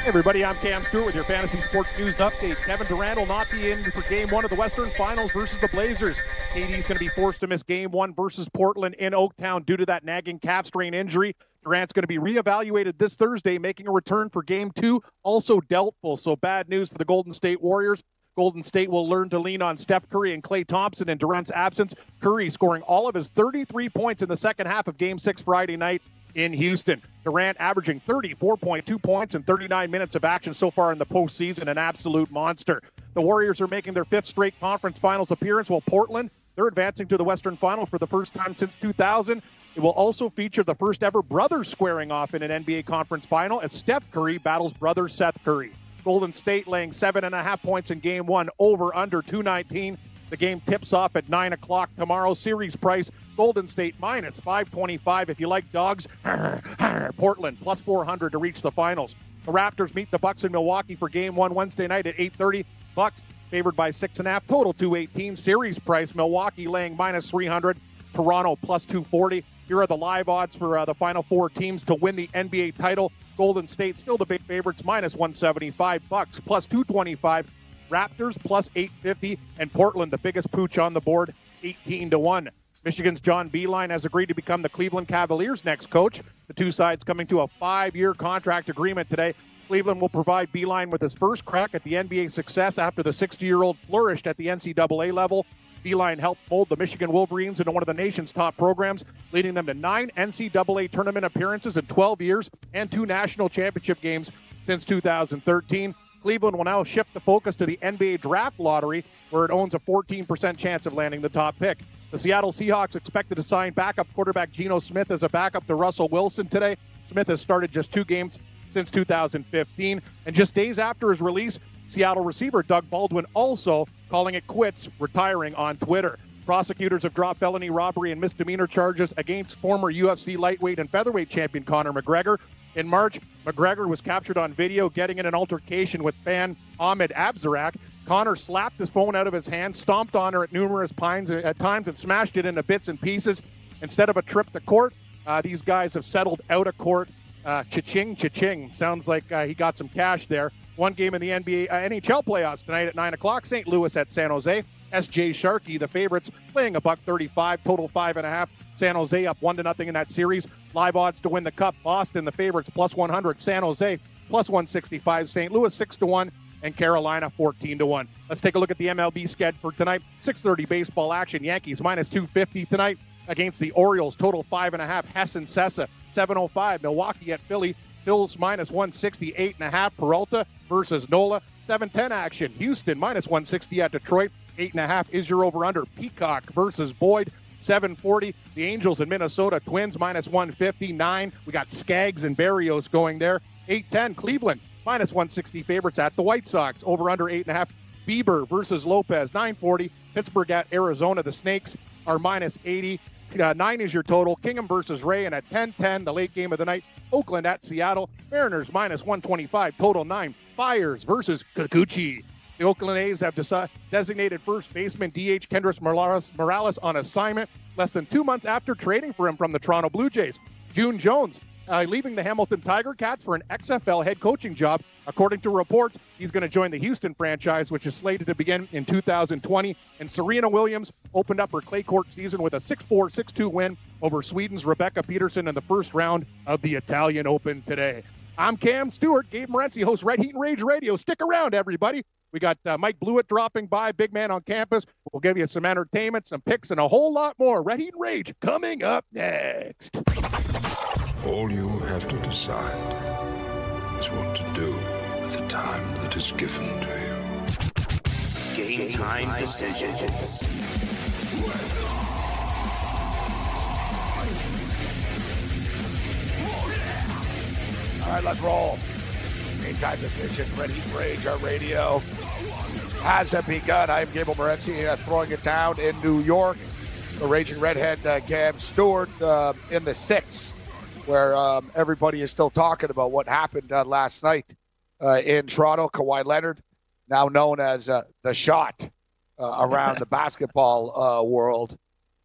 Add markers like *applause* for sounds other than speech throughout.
Hey everybody, I'm Cam Stewart with your fantasy sports news update. Kevin Durant will not be in for game one of the Western Finals versus the Blazers. KD is going to be forced to miss game one versus Portland in Oaktown due to that nagging calf strain injury. Durant's going to be reevaluated this Thursday, making a return for game two, also doubtful. So bad news for the Golden State Warriors. Golden State will learn to lean on Steph Curry and Klay Thompson in Durant's absence. Curry scoring all of his 33 points in the second half of game six Friday night in Houston. Durant averaging 34.2 points in 39 minutes of action so far in the postseason, an absolute monster. The Warriors are making their fifth straight conference finals appearance, while Portland, they're advancing to the Western Final for the first time since 2000. It will also feature the first ever brothers squaring off in an NBA conference final as Steph Curry battles brother Seth Curry. Golden State laying seven and a half points in game one, over under 219. The game tips off at 9 o'clock tomorrow. Series price Golden State minus 525. If you like dogs, *laughs* Portland plus 400 to reach the finals. The Raptors meet the Bucks in Milwaukee for game one Wednesday night at 8:30. Bucks favored by six and a half, total 218. Series price Milwaukee laying minus 300. Toronto plus 240. Here are the live odds for uh, the final four teams to win the NBA title. Golden State still the big favorites, minus 175. Bucks plus 225. Raptors plus 850, and Portland, the biggest pooch on the board, 18 to 1. Michigan's John Beilein has agreed to become the Cleveland Cavaliers' next coach. The two sides coming to a five year contract agreement today. Cleveland will provide Beilein with his first crack at the NBA success after the 60 year old flourished at the NCAA level. Beilein helped mold the Michigan Wolverines into one of the nation's top programs, leading them to nine NCAA tournament appearances in 12 years and two national championship games since 2013. Cleveland will now shift the focus to the NBA draft lottery, where it owns a 14% chance of landing the top pick. The Seattle Seahawks expected to sign backup quarterback Geno Smith as a backup to Russell Wilson today. Smith has started just two games since 2015. And just days after his release, Seattle receiver Doug Baldwin also calling it quits, retiring on Twitter. Prosecutors have dropped felony robbery and misdemeanor charges against former UFC lightweight and featherweight champion Conor McGregor. In March, McGregor was captured on video getting in an altercation with fan Ahmed Abzarak. Conor slapped his phone out of his hand, stomped on her at numerous pines, at times, and smashed it into bits and pieces. Instead of a trip to court, uh, these guys have settled out of court. Uh, cha-ching, cha-ching. Sounds like uh, he got some cash there. One game in the NBA, uh, NHL playoffs tonight at 9 o'clock. St. Louis at San Jose. SJ Sharkey, the favorites, playing a buck 35, total five and a half. San Jose up one to nothing in that series. Live odds to win the cup. Boston, the favorites, plus 100. San Jose, plus 165. St. Louis, six to one, and Carolina, 14 to one. Let's take a look at the MLB schedule for tonight. 6:30 baseball action. Yankees minus 250 tonight against the Orioles. Total five and a half. Hess and Cessa, 7:05. Milwaukee at Philly. Phil's minus 160, eight and a half. Peralta versus Nola. 7:10 action. Houston minus 160 at Detroit. Eight and a half is your over under. Peacock versus Boyd. 740. The Angels in Minnesota. Twins minus 159. We got Skaggs and Berrios going there. 810. Cleveland minus 160 favorites at the White Sox. Over under eight and a half. Bieber versus Lopez. 940. Pittsburgh at Arizona. The Snakes are minus 80. Uh, nine is your total. Kingham versus Ray, and at 10-10, the late game of the night, Oakland at Seattle. Mariners minus 125, total nine. Fiers versus Kikuchi. The Oakland A's have desi- designated first baseman DH Kendrys Morales, Morales on assignment less than two months after trading for him from the Toronto Blue Jays. June Jones uh, leaving the Hamilton Tiger Cats for an XFL head coaching job. According to reports, he's going to join the Houston franchise, which is slated to begin in 2020. And Serena Williams opened up her clay court season with a 6 4 6 2 win over Sweden's Rebecca Peterson in the first round of the Italian Open today. I'm Cam Stewart. Gabe Morency hosts Red Heat and Rage Radio. Stick around, everybody. We got uh, Mike Blewett dropping by, big man on campus. We'll give you some entertainment, some picks, and a whole lot more. Red Heat and Rage coming up next. All you have to decide is what to do time that is given to you. Game time decisions. All right, let's roll. Game time decisions. Ready, rage, our radio hasn't begun. I am Gable Morency, uh, throwing it down in New York. The Raging Redhead, uh, Cam Stewart, uh, in the six, where um, everybody is still talking about what happened uh, last night uh, in Toronto. Kawhi Leonard, now known as uh, the shot uh, around the *laughs* basketball uh, world.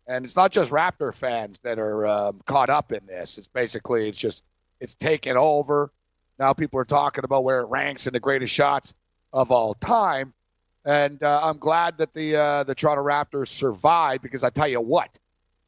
And it's not just Raptor fans that are um, caught up in this. It's basically, it's just, it's taken over. Now people are talking about where it ranks in the greatest shots of all time. And uh, I'm glad that the uh, the Toronto Raptors survived because I tell you what,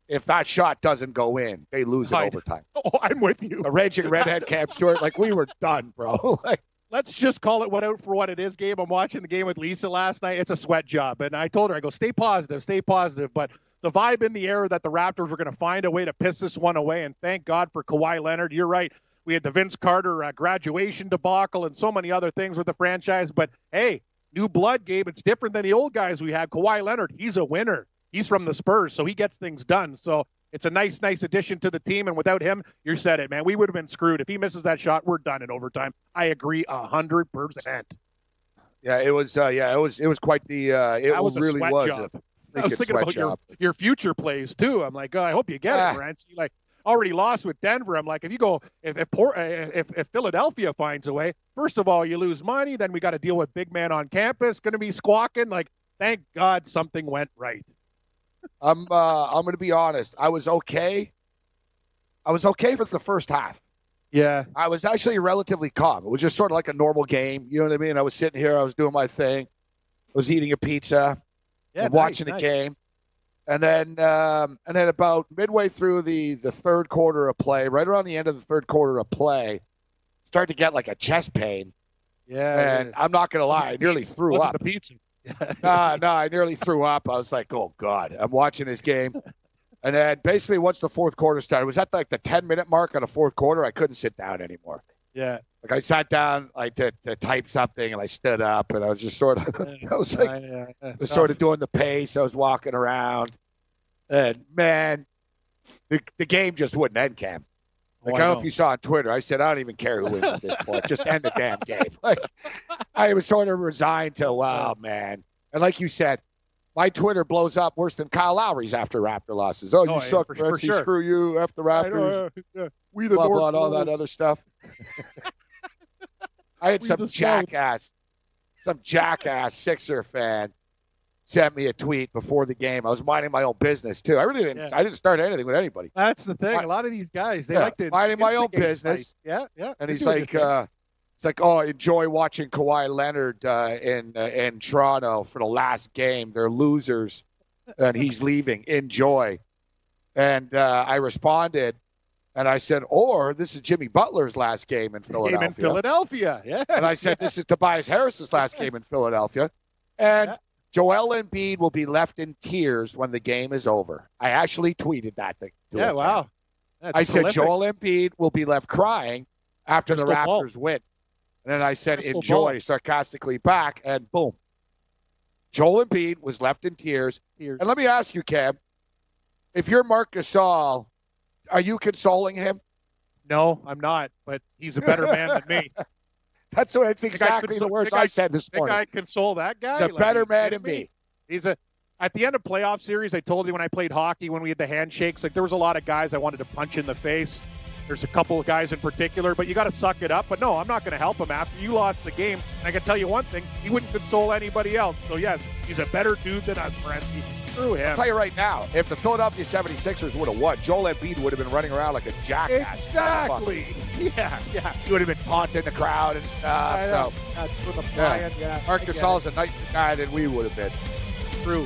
if that shot doesn't go in, they lose in overtime. *laughs* Oh, I'm with you. A raging redhead Cam Stewart, like we were done, bro. *laughs* like, let's just call it what out for what it is, Gabe. I'm watching the game with Lisa last night. It's a sweat job. And I told her, I go, stay positive, stay positive. But the vibe in the air that the Raptors were going to find a way to piss this one away. And thank God for Kawhi Leonard. You're right. We had the Vince Carter uh, graduation debacle and so many other things with the franchise. But hey, new blood, Gabe. It's different than the old guys we had. Kawhi Leonard, he's a winner. He's from the Spurs, so he gets things done. So it's a nice, nice addition to the team. And without him, you said it, man. We would have been screwed. If he misses that shot, we're done in overtime. I agree a hundred percent. yeah, it was. Uh, yeah, it was. It was quite the. Uh, it That was really was. job. A I was thinking about your, job. your future plays too. I'm like, oh, I hope you get Ah. it, Brent. You like already lost with Denver. I'm like, if you go, if if, Port, uh, if if Philadelphia finds a way, first of all, you lose money. Then we got to deal with big man on campus, going to be squawking. Like, thank God something went right. I'm. Uh, I'm going to be honest. I was okay. I was okay for the first half. Yeah, I was actually relatively calm. It was just sort of like a normal game. You know what I mean? I was sitting here. I was doing my thing. I was eating a pizza. yeah, and nice, watching nice. the game. And then, um, and then about midway through the the third quarter of play, right around the end of the third quarter of play, started to get like a chest pain. Yeah, And I'm not gonna lie, I nearly threw up. the pizza. *laughs* nah, nah, I nearly threw up. I was like, oh god, I'm watching this game. And then basically, once the fourth quarter started, was at like the 10 minute mark on the fourth quarter. I couldn't sit down anymore. yeah, Like I sat down, like to, to type something, and I stood up, and I was just sort of, *laughs* I was like, yeah, yeah. was sort of doing the pace. I was walking around, and man, the the game just wouldn't end, Cam. Like, Oh, I don't know know. if you saw on Twitter. I said I don't even care who wins at this point. Just end the damn *laughs* game. Like I was sort of resigned to oh, wow, man. And like you said, my Twitter blows up worse than Kyle Lowry's after Raptor losses. Oh, you Oh, yeah, suck, for sure. Screw you, the Raptors. yeah. We the blah North blah, and all that other stuff. *laughs* I had We some jackass, some jackass Sixer fan sent me a tweet before the game. I was minding my own business too. I really didn't. Yeah. I didn't start anything with anybody. That's the thing. A lot of these guys, they Yeah, like to minding my own business. fight. Yeah, yeah. And he's like, uh, it's like, oh, enjoy watching Kawhi Leonard uh, in uh, in Toronto for the last game. They're losers, and he's *laughs* leaving. Enjoy. And uh, I responded, and I said, or this is Jimmy Butler's last game in Philadelphia. game in Philadelphia. Yeah. *laughs* And I said, this is Tobias Harris's last game in Philadelphia. And Yeah. Joel Embiid will be left in tears when the game is over. I actually tweeted that thing. to yeah, wow. I said. Joel Embiid will be left crying after the Crystal ball. Raptors win. And then I said, Crystal enjoy ball. sarcastically back, and boom. Joel Embiid was left in tears. Tears. And let me ask you, Cam, if you're Marc Gasol, are you consoling him? No, I'm not, but he's a better man than me. *laughs* That's what exactly console- the words I- I said this morning. I console that guy? He's a Like, better man than me. He's a. At the end of playoff series, I told you when I played hockey, when we had the handshakes, like there was a lot of guys I wanted to punch in the face. There's a couple of guys in particular, but you got to suck it up. But no, I'm not going to help him after you lost the game. And I can tell you one thing: he wouldn't console anybody else. So yes, he's a better dude than us, Morency. Screw I'll tell you right now, if the Philadelphia 76ers would have won, Joel Embiid would have been running around like a jackass. Exactly. *laughs* Yeah, yeah. He would have been taunting the crowd and I stuff. know. So That's with the flying, yeah. Marc I get Gasol's a nicer guy than we would have been. True.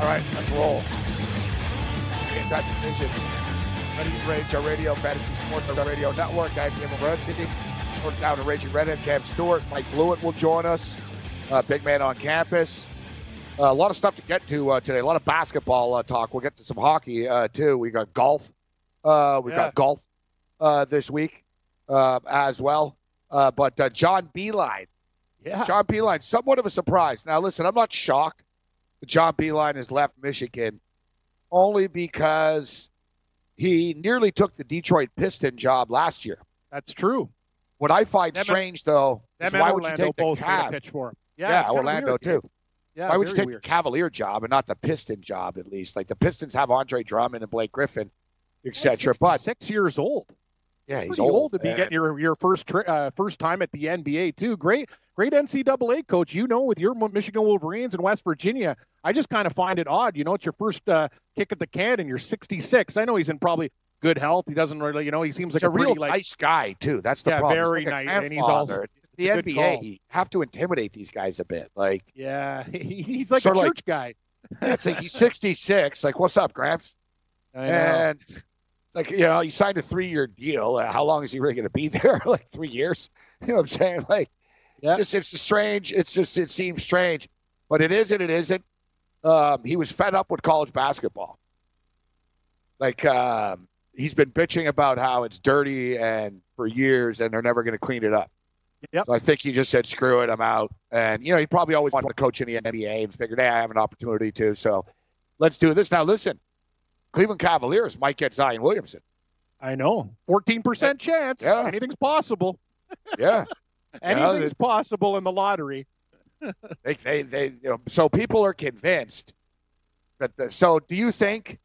All right, let's roll. In that division, Ready Rage, our radio, Fantasy Sports our Radio Network. I'm Jim Morency. We're down to Raging Redhead, Cam Stewart. Mike Blewett will join us. Uh, big man on campus. Uh, a lot of stuff to get to uh, today. A lot of basketball uh, talk. We'll get to some hockey uh, too. We got golf. Uh, we Yeah. got golf uh, this week uh, as well. Uh, but uh, John Beilein Yeah. John Beilein, somewhat of a surprise. Now, listen, I'm not shocked John Beilein has left Michigan only because he nearly took the Detroit Piston job last year. That's true. What I find strange, though, is why would you take the Cav? pitch for him. Yeah, Yeah, Orlando weird, too. Yeah, why would you take weird. the Cavalier job and not the Piston job at least? Like the Pistons have Andre Drummond and Blake Griffin, etc. But six years old. yeah, he's Pretty old, to be man. getting your your first tri- uh, first time at the NBA too. Great, great NCAA coach. You know, with your Michigan Wolverines and West Virginia, I just kind of find it odd. You know, it's your first uh, kick at the can, and you're 66. I know he's in probably good health. He doesn't really, you know, he seems like He's a, pretty real like nice guy too. That's the Yeah, problem. very like nice, and he's also- the NBA. call. You have to intimidate these guys a bit. Like yeah, *laughs* he's like a of like- church guy. *laughs* it's like he's 66. Like, what's up, Gramps? And like, you know, he signed a three year deal. Uh, how long is he really going to be *laughs* there? like three years? You know what I'm saying? Like, Yeah. just it's strange. It's just, it seems strange, but it is and it isn't. Um, he was fed up with college basketball. Like, um, he's been bitching about how it's dirty and for years and they're never going to clean it up. Yep. So I think he just said, screw it, I'm out. And, you know, he probably always wanted to coach in the NBA and figured, hey, I have an opportunity to. So let's do this. Now, listen, Cleveland Cavaliers might get Zion Williamson. I know. 14% chance. Yeah. Anything's possible. *laughs* Yeah. Anything's possible in the lottery. They, they, they, you know, so people are convinced that, the, so do you think,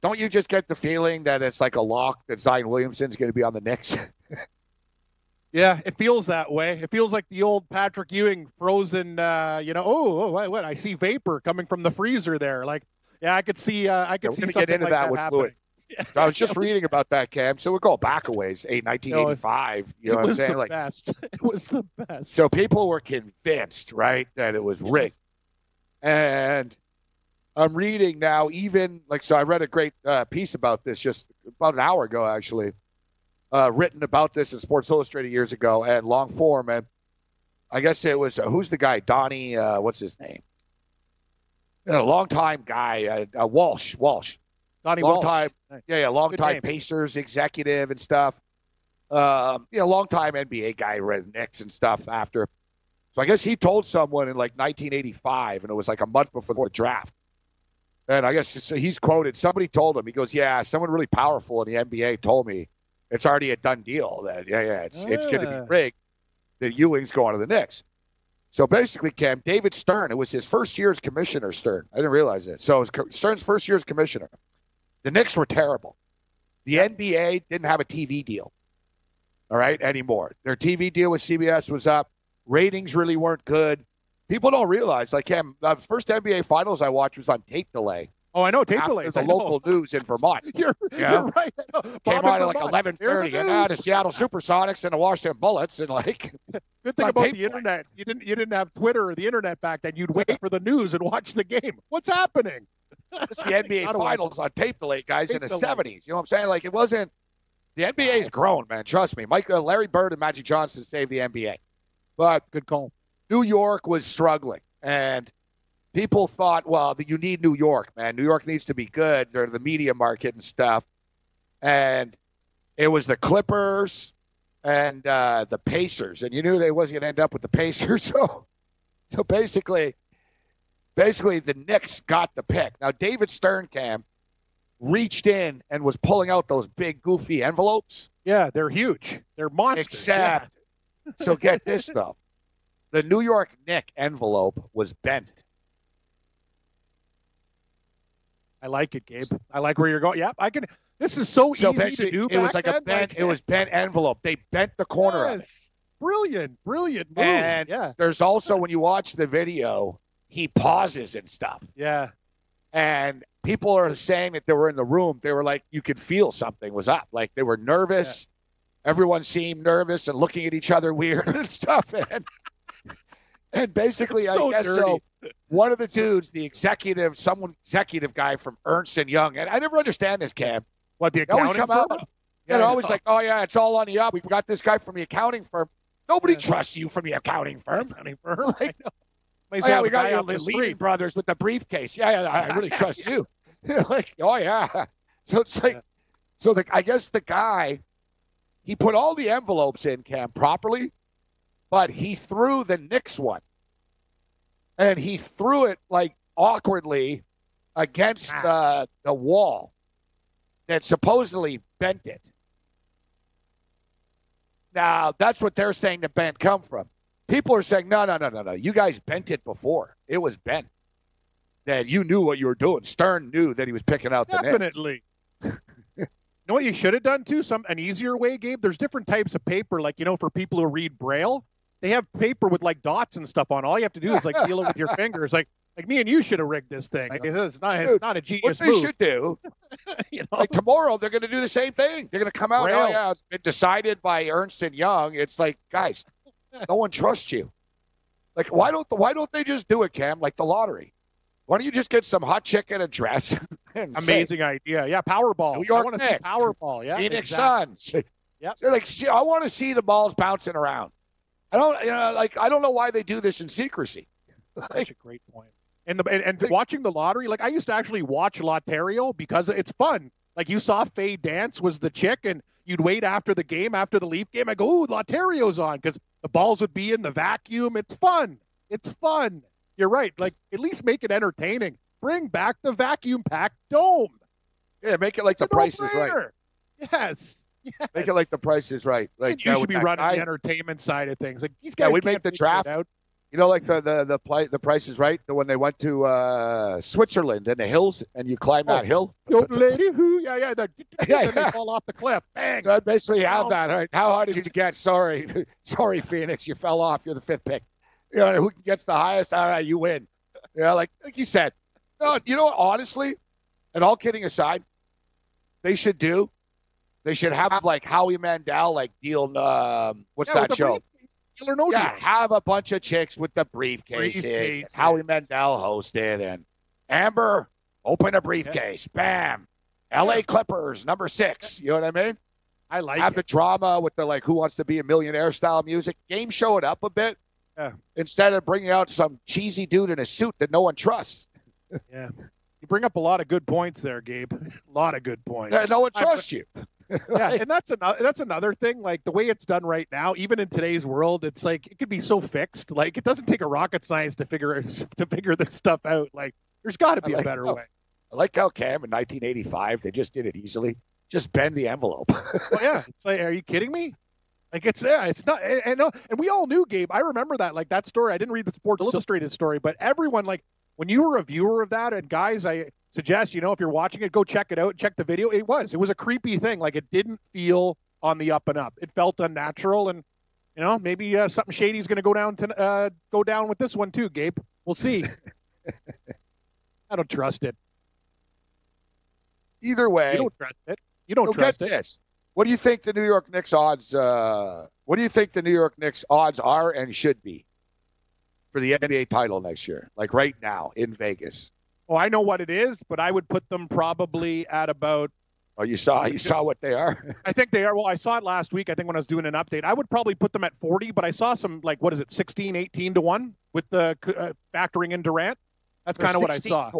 don't you just get the feeling that it's like a lock that Zion Williamson's going to be on the Knicks? *laughs* Yeah, it feels that way. It feels like the old Patrick Ewing frozen. Uh, you know, oh, oh, what, what? I see vapor coming from the freezer there. Like, yeah, I could see. Uh, I could we're see something get into like that that, with happening. Fluid. I was just *laughs* reading about that, Cam. So we're going back a ways, eight, 1985. You know what I'm saying? It was the Like, best. *laughs* It was the best. So people were convinced, right, that it was rigged. And I'm reading now, even like, so I read a great uh, piece about this just about an hour ago, actually, uh, written about this in Sports Illustrated years ago and long form. And I guess it was, uh, who's the guy? Donnie, uh, what's his name? a long time guy, uh, uh, Walsh, Walsh. Donnie long Walsh. time, yeah, yeah, long Good time name. Pacers executive and stuff. Um, you know, long time NBA guy, read Knicks and stuff after. So I guess he told someone in like 1985, and it was like a month before the draft. And I guess so he's quoted. Somebody told him, he goes, "Yeah, someone really powerful in the NBA told me it's already a done deal. That yeah, yeah, it's it's going to Ah. be rigged. That Ewing's going to the Knicks." So basically, Cam, David Stern, it was his first year as commissioner. Stern, I didn't realize it. So it was Stern's first year as commissioner. The Knicks were terrible. The NBA didn't have a TV deal. All right, anymore. Their TV deal with CBS was up. Ratings really weren't good. People don't realize, like Cam, the first NBA Finals I watched was on tape delay. Oh, I know. Tape delay. delays. the I know. local news in Vermont. *laughs* You're, Yeah. you're right. Came on at like eleven thirty, eleven Here's the and uh, the. Seattle SuperSonics and the Washington Bullets, and like *laughs* Good thing about the delay. internet, you didn't you didn't have Twitter or the internet back then. You'd wait *laughs* for the news and watch the game. What's happening? It's the NBA Finals on tape delay, guys, in the delay. seventies. You know what I'm saying? Like it wasn't. The NBA's grown, man. Trust me. Mike, uh, Larry Bird and Magic Johnson saved the NBA, but Good call. New York was struggling, and people thought, well, you need New York, man. New York needs to be good. They're the media market and stuff, and it was the Clippers and uh, the Pacers, and you knew they wasn't going to end up with the Pacers, *laughs* so so basically, basically the Knicks got the pick. Now David Sternkamp reached in and was pulling out those big goofy envelopes. Yeah, they're huge. They're monsters. Except, so get *laughs* this though, the New York Knick envelope was bent. I like it, Gabe. I like where you're going. Yep, I can. This is so, So easy to do. it was like a then, bent. it was bent envelope. They bent the corner of it. Yes. Brilliant, brilliant move. And yeah, there's also when you watch the video, he pauses and stuff. yeah. And people are saying that they were in the room. They were like, you could feel something was up. Like they were nervous. Everyone seemed nervous and looking at each other *laughs* weird and stuff. And and basically, *laughs* So I guess dirty. so. One of the dudes, the executive, someone executive guy from Ernst and Young, and I never understand this, Cam. What the accounting firm? out. *laughs* Yeah, they're always like, oh yeah, it's all on the up. We've got this guy from the accounting firm. Nobody Yeah. trusts you from the accounting firm. accounting firm. I Oh, yeah, we got your the Leading brothers with the briefcase. Yeah, yeah, I really *laughs* trust you. *laughs* like, oh yeah. *laughs* So it's like, Yeah. so the I guess the guy, he put all the envelopes in Cam properly, but he threw the Knicks one, and he threw it like awkwardly against ah. the, the wall that supposedly bent it. Now, that's what they're saying the bent come from. People are saying, no, no, no, no, no. You guys bent it before. It was bent. That you knew what you were doing. Stern knew that he was picking out the nits. Definitely. you know what you should have done too? Some an easier way, Gabe. There's different types of paper, like you know, for people who read braille. They have paper with like dots and stuff on. All you have to do is like *laughs* feel it with your fingers. Like like me and you should have rigged this thing. Like, it's not it's Dude, not a What genius they move. should do, *laughs* you know? like tomorrow, they're going to do the same thing. They're going to come out. Oh, braille. Oh yeah, it's been decided by Ernst and Young. It's like, guys, *laughs* no one trusts you. Like, why don't why don't they just do it, Cam? Like the lottery. Why don't you just get some hot chick in a dress? *laughs* and say, Amazing idea. Yeah, Powerball. New York I want to see Powerball. Yeah, Phoenix exactly. Suns. *laughs* They're like, see, I want to see the balls bouncing around. I don't, you know, like I don't know why they do this in secrecy. That's a great point. And the and, and watching the lottery, like I used to actually watch Lottario because it's fun. Like you saw Faye dance was the chick, and you'd wait after the game, after the Leaf game. I go, "Ooh, Lottario's on," because the balls would be in the vacuum. It's fun. It's fun. You're right. Like at least make it entertaining. Bring back the vacuum pack dome. Yeah, make it like the It's a price is right. Yes. Yes. Make it like the price is right. Like you uh, should be running guy- the entertainment side of things. Like these guys. Yeah, we make the draft. out. You know, like the the the, play, the price is right. The when they went to uh, Switzerland and the hills, and you climb that Oh. hill. Yo, lady who? Yeah, yeah. The, Yeah, *laughs* yeah. fall off the cliff. Bang. So I basically have that. Right. How hard did you get? Sorry, *laughs* sorry, Phoenix, you fell off. You're the fifth pick. You know who gets the highest? All right, you win. Know, like like you said. No, you know what? Honestly, and all kidding aside, they should do. They should have like Howie Mandel, like deal. Um, what's Yeah, that show? Or no yeah, deal. have a bunch of chicks with the briefcases. Briefcases. Howie Mandel hosted, and Amber open a briefcase. Bam. L.A. Clippers number six. You know what I mean? I like have it. the drama with the like who wants to be a millionaire style music. Game show it up a bit. Yeah. Instead of bringing out some cheesy dude in a suit that no one trusts. Yeah. You bring up a lot of good points there, Gabe. A lot of good points. Yeah, no one I- trusts you. *laughs* yeah, and that's another that's another thing. Like the way it's done right now, even in today's world, it's like it could be so fixed. Like it doesn't take a rocket science to figure *laughs* to figure this stuff out. Like there's got to be like a better how- way. I like how Cam in 1985 they just did it easily. Just bend the envelope. Well, yeah, *laughs* it's like, are you kidding me? Like it's yeah, it's not, and, and, and we all knew Gabe. I remember that, like that story. I didn't read the Sports Illustrated story, but everyone, like when you were a viewer of that, and guys, I suggest you know if you're watching it, go check it out, check the video. It was, it was a creepy thing. Like it didn't feel on the up and up. It felt unnatural, and you know maybe uh, something shady is going to go down to uh, go down with this one too, Gabe. We'll see. *laughs* I don't trust it. Either way, You don't trust it. You don't trust it. this. What do you think the New York Knicks odds? Uh, what do you think the New York Knicks odds are and should be for the NBA title next year? Like right now in Vegas. Oh, I know what it is, but I would put them probably at about Oh, you saw you saw what they are. *laughs* I think they are. Well, I saw it last week. I think when I was doing an update, I would probably put them at 40, but I saw some like what is it, 16, 18 to one with the uh, factoring in Durant. That's kind of what I saw.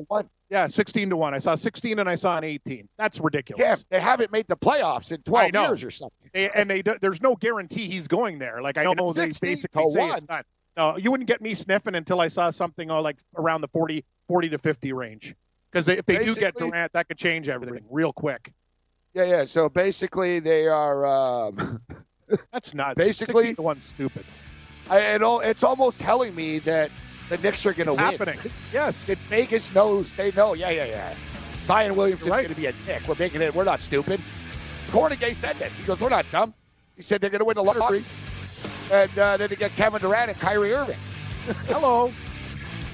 Yeah, 16 to one. I saw 16 and I saw an 18. That's ridiculous. Yeah, they haven't made the playoffs in twelve years or something. They, and they do- there's no guarantee he's going there. Like I No, know they 16 basically say it's not. No, you wouldn't get me sniffing until I saw something uh, like around the 40, 40 to 50 range. Because if they do get Basically- Durant, that could change everything real quick. Yeah, yeah. So basically, they are. Um, *laughs* That's nuts. Basically- 16 to one, stupid. I, it, al- it's almost telling me that the Knicks are going to win. happening. Yes. That Vegas knows. They know. Yeah, yeah, yeah. Zion Williamson's right. going to be a Knick. We're making it. We're not stupid. Cornegay said this. He goes, "We're not dumb." He said they're going to win the lottery, and uh, then they get Kevin Durant and Kyrie Irving. Hello. *laughs*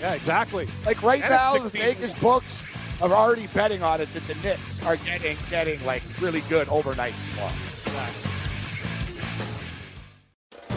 Yeah, exactly. Like right And now, the 16. Vegas books are already betting on it that the Knicks are getting getting like really good overnight.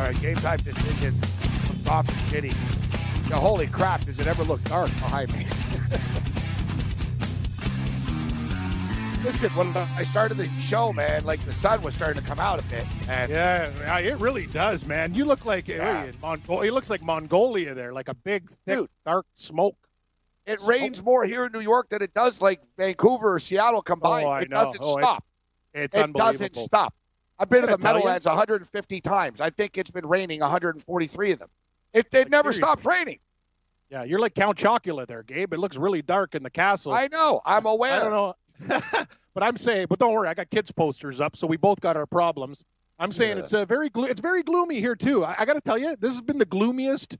All right, game time decisions from Gotham City. Now, holy crap, does it ever look dark behind me? *laughs* Listen, when I started the show, man, like the sun was starting to come out a bit, and Yeah, it really does, man. You look like Yeah. in Mongol- it looks like Mongolia there, like a big, thick, Dude. dark smoke. it rains more here in New York than it does like Vancouver or Seattle combined. Oh, I it doesn't Oh, stop. It's It doesn't stop. I've been to the. Meadowlands 150 times. I think it's been raining 143 of them. It, it never seriously. stops raining. Yeah, you're like Count Chocula there, Gabe. It looks really dark in the castle. I know. I'm aware. I don't know. *laughs* but I'm saying, but don't worry, I got kids posters up, so we both got our problems. I'm saying Yeah. it's uh, very glo- it's very gloomy here too. I, I got to tell you, this has been the gloomiest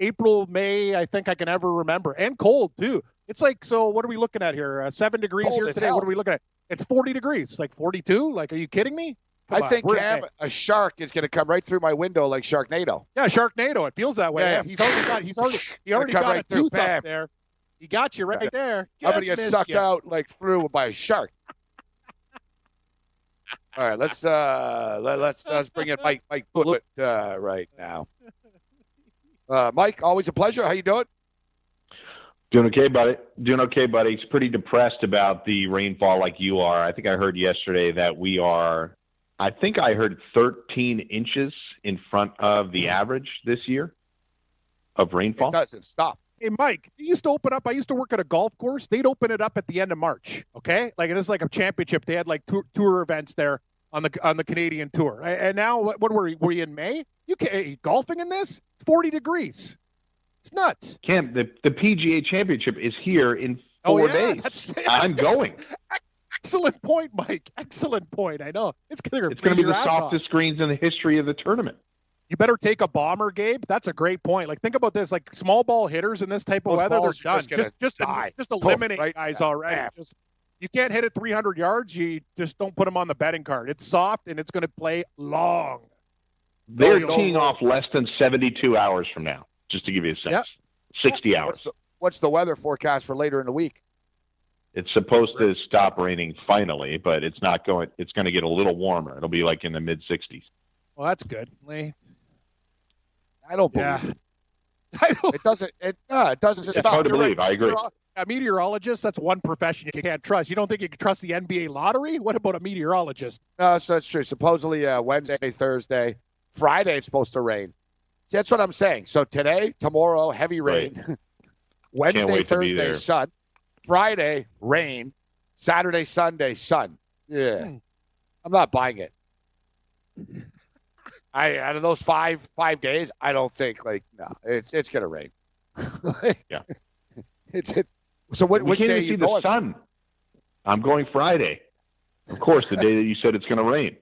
April, May I think I can ever remember, and cold too. It's like so. What are we looking at here? Uh, seven degrees Cold here today. hell. What are we looking at? It's 40 degrees, like 42. Like, are you kidding me? Come I on, think we're- Cam, a shark is going to come right through my window like Sharknado. Yeah, Sharknado. It feels that way. Yeah, Yeah, yeah. he's already got. He's already. *laughs* He already got right a through, tooth bam. up there. He got you right there. I'm going to get sucked you. out like through by a shark. All right, let's uh let, let's let's bring in Mike Mike Blewett uh, right now. *laughs* Uh, Mike, always a pleasure. How you doing? Doing okay, buddy. Doing okay, buddy. He's pretty depressed about the rainfall like you are. I think I heard yesterday that we are, I think I heard 13 inches in front of the mm-hmm. average this year of rainfall. It doesn't stop. Hey, Mike, they used to open up. I used to work at a golf course. They'd open it up at the end of March. Okay, like it is like a championship. They had like tour, tour events there on the on the Canadian tour. And now, what, what were we? Were you in May? You can are you golfing in this? Forty degrees. It's nuts. Cam, the, the PGA Championship is here in Oh, four yeah, days. That's, I'm going. *laughs* Excellent point, Mike. Excellent point. I know it's gonna It's going to be the ass off. softest greens in the history of the tournament. You better take a bomber, Gabe. That's a great point. Like think about this: like small ball hitters in this type of Those weather, they're done. just Just just, die. just Poof, eliminate right guys there. already. Bam. Just you can't hit it 300 yards. You just don't put them on the betting card. It's soft and it's going to play long. They're teeing rules. off less than 72 hours from now, just to give you a sense. Yep. 60 What's hours. the, what's the weather forecast for later in the week? It's supposed to stop raining finally, but it's not going. It's going to get a little warmer. It'll be like in the mid 60s. Well, that's good. Lee. I don't believe Yeah. it. *laughs* I don't. It doesn't. It, uh, it doesn't It's stop. hard to You're right. believe. I agree. A meteorologist, that's one profession you can't trust. You don't think you can trust the NBA lottery? What about a meteorologist? No, so that's true. Supposedly uh, Wednesday, Thursday, Friday it's supposed to rain. See, that's what I'm saying. So today, tomorrow, heavy rain. *laughs* Wednesday, wait to be Thursday, sun. Friday, rain. Saturday, Sunday, sun. Yeah, Hmm. I'm not buying it. I out of those five five days, I don't think like no, it's it's gonna rain. *laughs* Yeah. It's it. So what, we which can't day are even see you the going? sun. I'm going Friday. Of course, the day that you said it's going to rain.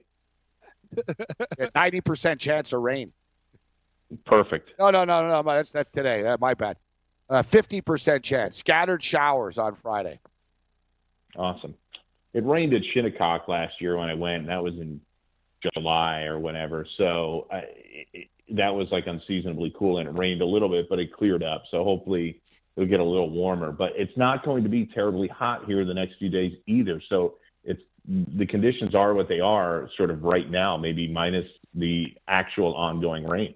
*laughs* Ninety percent chance of rain. Perfect. No, no, no, no, no. That's that's today. That my bad. Uh, Fifty percent chance. Scattered showers on Friday. Awesome. It rained at Shinnecock last year when I went. And that was in July or whatever. So I, it, that was like unseasonably cool, and it rained a little bit, but it cleared up. So hopefully it'll get a little warmer. But it's not going to be terribly hot here the next few days either. So it's the conditions are what they are, sort of right now, maybe minus the actual ongoing rain.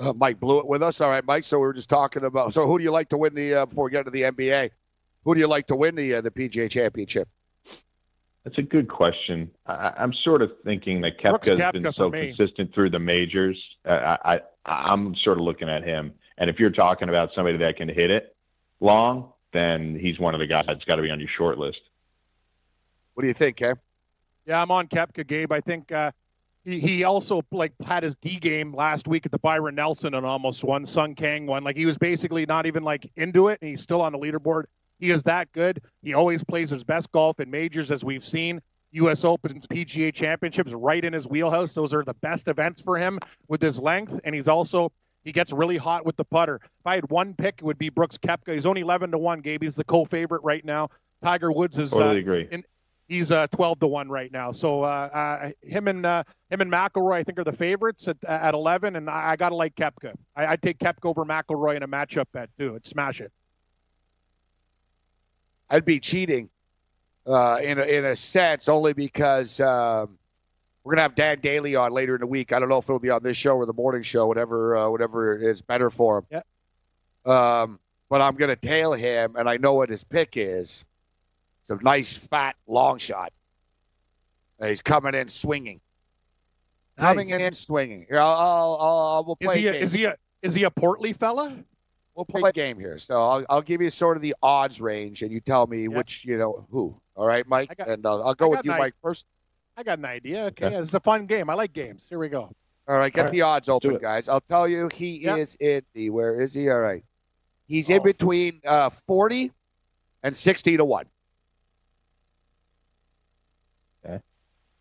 Uh, Mike Blewett with us. All right, Mike. So we were just talking about. So who do you like to win the uh, before we get to the NBA? Who do you like to win the uh, the PGA Championship? That's a good question. I, I'm sort of thinking that Brooks Koepka's Koepka been so consistent through the majors. Uh, I, I I'm sort of looking at him. And if you're talking about somebody that can hit it long, then he's one of the guys that's got to be on your short list. What do you think, Cam? Yeah, I'm on Koepka, Gabe. I think uh, he he also like had his D game last week at the Byron Nelson and almost won. Sung Kang won. Like he was basically not even like into it, and he's still on the leaderboard. He is that good. He always plays his best golf in majors, as we've seen. U.S. Opens, PGA Championships, right in his wheelhouse. Those are the best events for him with his length, and he's also he gets really hot with the putter. If I had one pick, it would be Brooks Koepka. He's only 11 to one. Gabe, he's the co-favorite right now. Tiger Woods is Totally uh, agree. He's uh, 12 to 1 right now. So uh, uh, him and uh, him and McIlroy, I think, are the favorites at, at 11, and I, I got to like Koepka. I, I'd take Koepka over McIlroy in a matchup bet, too. I'd smash it. I'd be cheating uh, in a, in a sense only because um, We're gonna have Dan Daly on later in the week. I don't know if it'll be on this show or the morning show, whatever, uh, whatever is better for him. Yeah. Um, but I'm gonna tail him, and I know what his pick is. It's a nice fat long shot. And he's coming in swinging. Coming Nice. in swinging. Here, I'll, I'll, I'll, we'll Is play. he a a, game. is he a is he a portly fella? We'll play a game here. So I'll, I'll give you sort of the odds range, and you tell me Yep. which, you know, who. All right, Mike? Got- and uh, I'll go with you, Mike, first. I got an idea. Okay, Okay. it's a fun game. I like games. Here we go. All right, get All right, the odds open, guys. I'll tell you, he Yep. is in the. Where is he? All right. He's Oh. in between uh, 40 and 60 to 1. Okay.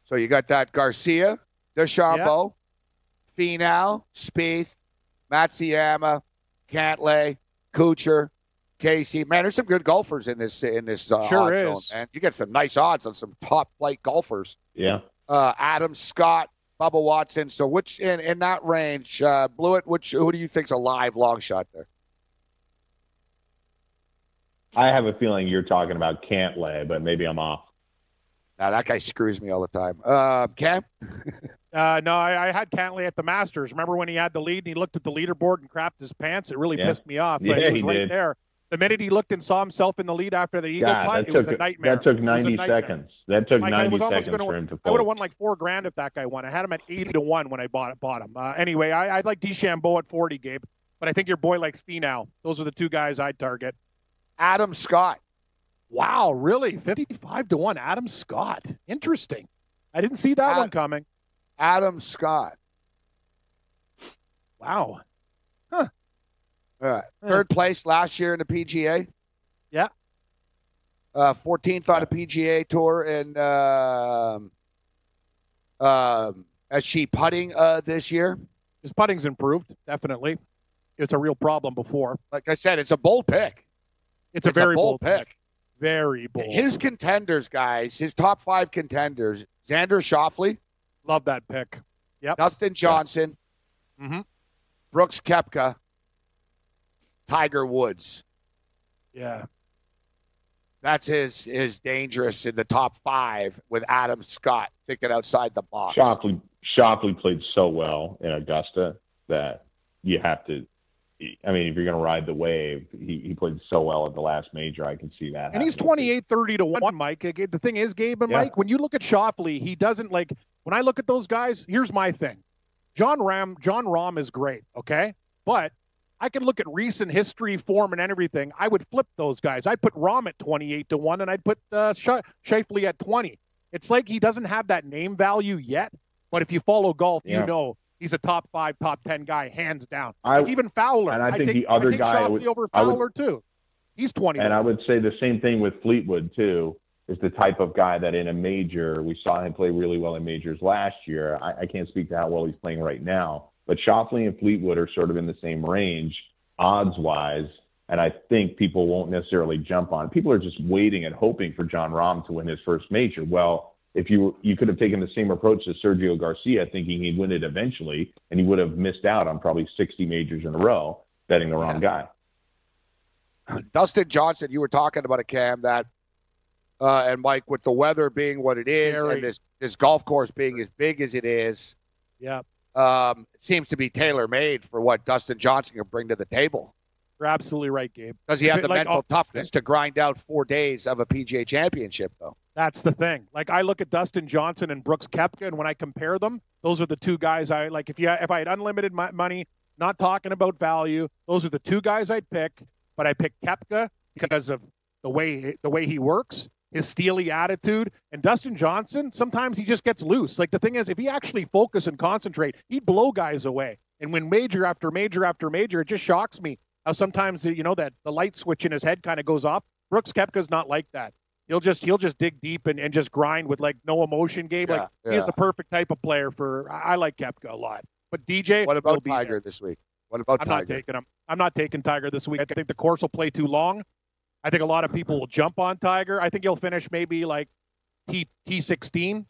So you got that Garcia, DeChambeau, Finau, Spieth, Matsuyama, Cantlay, Kuchar, Casey. Man, there's some good golfers in this in this uh, Sure is. zone, man. You get some nice odds on some top flight golfers. Yeah. Uh, Adam Scott, Bubba Watson. So which in, in that range, uh, Blewett, which who do you think's a live long shot there? I have a feeling you're talking about Cantlay, but maybe I'm off. Now that guy screws me all the time. Uh, Cam, *laughs* Uh, no, I, I had Cantlay at the Masters. Remember when he had the lead and he looked at the leaderboard and crapped his pants? It really Yeah. pissed me off. Yeah, but he was he right did. there. The minute he looked and saw himself in the lead after the eagle God, putt, that it was took a nightmare. that took It was a 90 seconds. That took Like, I 90 was almost seconds gonna- for him to I would have won like four grand if that guy won. I had him at eighty to one when I bought bought him. Uh, anyway, I, I like DeChambeau at forty, Gabe. But I think your boy likes Finau. Those are the two guys I'd target. Adam Scott. Wow, really? Fifty-five to one, Adam Scott. Interesting. I didn't see that one coming. Adam Scott. Wow. Huh. All right. Third place last year in the PGA. Yeah. Uh, 14th on the PGA tour and um, um, as she putting uh, this year. His putting's improved, definitely. It's a real problem before. Like I said, it's a bold pick. It's, a very bold, bold pick. Very bold. His contenders, guys, his top five contenders: Xander Schauffele, Love that pick. Yep. Dustin Johnson, Mhm. Brooks Koepka, Tiger Woods. Yeah. That's his his dangerous in the top five with Adam Scott thinking outside the box. Schauffele Schauffele played so well in Augusta that you have to. I mean, if you're going to ride the wave, he, he played so well at the last major. I can see that. And he's happening. 28 30 to 1, Mike. The thing is, Gabe and Yeah. Mike, when you look at Schauffele, he doesn't like when I look at those guys, here's my thing. John Rahm John Rahm is great, okay? But I can look at recent history, form, and everything. I would flip those guys. I'd put Rahm at 28 to 1, and I'd put uh, Sh- Schauffele at 20. It's like he doesn't have that name value yet, but if you follow golf, Yeah. you know he's a top five, top 10 guy, hands down. I- Like even Fowler. and I think take, the other I guy I Schauffele would- over I would- Fowler, too. He's 20 And I would say the same thing with Fleetwood too. Is the type of guy that in a major we saw him play really well in majors last year. I, I can't speak to how well he's playing right now, but Schauffele and Fleetwood are sort of in the same range odds wise, and I think people won't necessarily jump on. People are just waiting and hoping for John Rahm to win his first major. Well, if you you could have taken the same approach to Sergio Garcia, thinking he'd win it eventually, and he would have missed out on probably 60 majors in a row, betting the wrong guy. Dustin Johnson, you were talking about a cam that, uh, and Mike, with the weather being what it is, Scary. and this this golf course being as big as it is, Yeah. um, it seems to be tailor made for what Dustin Johnson can bring to the table. You're absolutely right, Gabe. Does he have the Like, mental oh, toughness to grind out four days of a PGA Championship, though? That's the thing. Like I look at Dustin Johnson and Brooks Koepka, and when I compare them, those are the two guys I like. If you if I had unlimited mo- money, not talking about value, those are the two guys I'd pick. But I pick Koepka because of the way the way he works, his steely attitude, and Dustin Johnson. Sometimes he just gets loose. Like the thing is, if he actually focus and concentrate, he'd blow guys away. And when major after major after major, it just shocks me how sometimes you know that the light switch in his head kind of goes off. Brooks Koepka's not like that. He'll just he'll just dig deep and, and just grind with like no emotion game. Yeah, like he's the perfect type of player for. I like Koepka a lot. But DJ, What about Tiger there. this week? What about I'm not taking him. I'm not taking Tiger this week. I think the course will play too long. I think a lot of people will jump on Tiger. I think he'll finish maybe like T T16.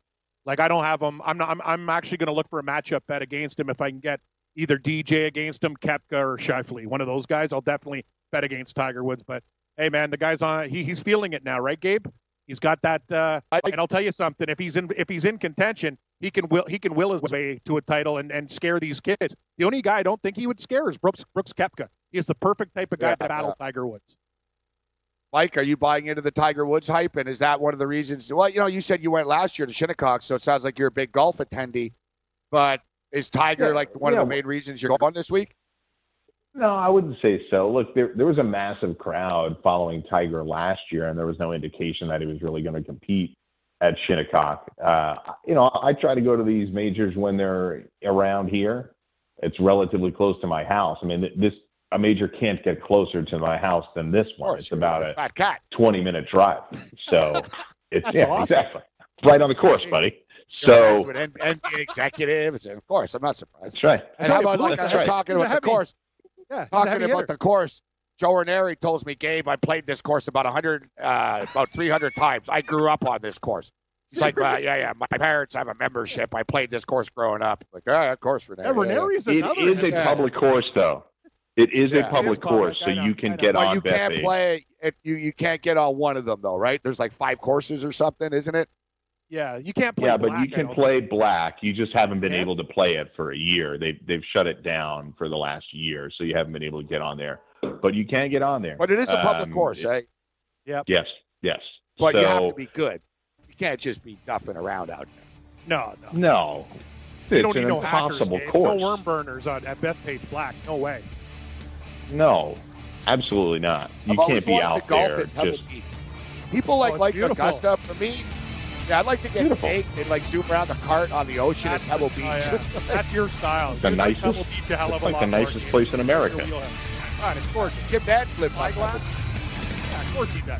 Like I don't have him. I'm not. I'm, I'm actually going to look for a matchup bet against him if I can get either DJ against him, Koepka or Schauffele. One of those guys. I'll definitely bet against Tiger Woods. But hey, man, the guy's on. He, he's feeling it now, right, Gabe? He's got that. Uh, I- and I'll tell you something. If he's in, if he's in contention, he can will he can will his way to a title and, and scare these kids. The only guy I don't think he would scare is Brooks Brooks Koepka. He is the perfect type of guy Yeah, to battle yeah. Tiger Woods. Mike, are you buying into the Tiger Woods hype? And is that one of the reasons? Well, you know, you said you went last year to Shinnecock, so it sounds like you're a big golf attendee. But is Tiger Yeah, like one yeah. of the main reasons you're going this week? No, I wouldn't say so. Look, there there was a massive crowd following Tiger last year, and there was no indication that he was really going to compete at Shinnecock. Uh, you know, I try to go to these majors when they're around here. It's relatively close to my house. I mean, this a major can't get closer to my house than this one. course, It's you're about a a fat cat. 20 minute drive. So *laughs* it's yeah, awesome. exactly. Right on the course, buddy. So with N- NBA executives, and of course, I'm not surprised. that's right. And how about like right. I was talking about the course? Yeah, Talking about hitter. the course. Joe Ranieri tells me, Gabe, I played this course about 100, uh, about 300 times. I grew up on this course. It's like, uh, yeah, yeah. My parents have a membership. I played this course growing up. Like, oh, of course, Ranieri. Yeah, yeah, yeah. Another. is a public course, though. It is Yeah. It a is public public, course, I so know, you can get But on you can't play if you you can't get on one of them though, right? There's like five courses or something, isn't it? Yeah, you can't play. Yeah, but you can don't play black. You just haven't been Yeah. able to play it for a year. They they've shut it down for the last year, so you haven't been able to get on there. But you can get on there. But it is a public Um, course, it- eh? Yes, yes. But you have to be good. You can't just be duffing around out there. No, no. No, You it's don't need an no hackers. impossible Gabe. course. No worm burners on at Bethpage Black. No way. No, absolutely not. You I've can't be out to there at just People like Oh, it's like beautiful. Augusta. For me, yeah, I'd like to get Beautiful. baked and like zoom around the cart on the ocean at Pebble Beach. Oh, yeah. That's your style. The You like nicest- Pebble Beach a hell of it's a like the nicest Gabe. place in America. Your wheelhouse. God, it's gorgeous. Jim Nantz lived by Eyeglass? Pebble Beach. Yeah, of course he does.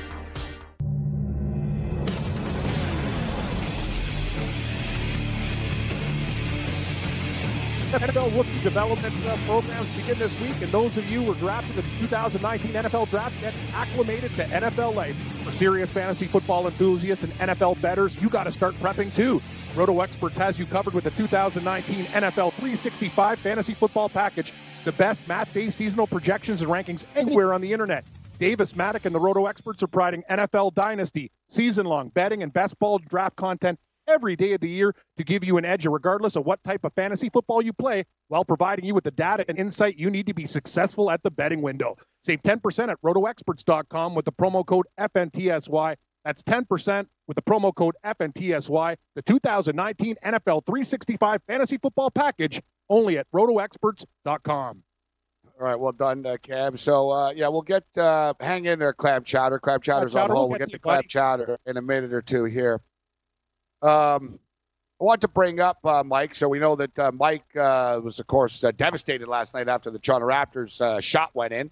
NFL rookie development uh, programs begin this week, and those of you who were drafted in the 2019 NFL Draft get acclimated to NFL life. For serious fantasy football enthusiasts and NFL bettors, you got to start prepping too. Roto Experts has you covered with the 2019 NFL 365 Fantasy Football Package, the best math-based seasonal projections and rankings anywhere on the internet. Davis Maddock and the Roto Experts are providing NFL Dynasty, season-long betting, and best ball draft content every day of the year to give you an edge regardless of what type of fantasy football you play while providing you with the data and insight you need to be successful at the betting window. Save 10% at rotoexperts.com with the promo code FNTSY. That's 10% with the promo code FNTSY. The 2019 NFL 365 Fantasy Football Package only at rotoexperts.com. All right, well done, uh, Cam. So uh, yeah, we'll get uh, hang in there, Clam Chowder. Clam Chowder's on Chowder, hold. we'll We'll get get you, Clam buddy. Chowder in a minute or two here. Um, I want to bring up uh, Mike. So we know that uh, Mike uh, was, of course, uh, devastated last night after the Toronto Raptors uh, shot went in.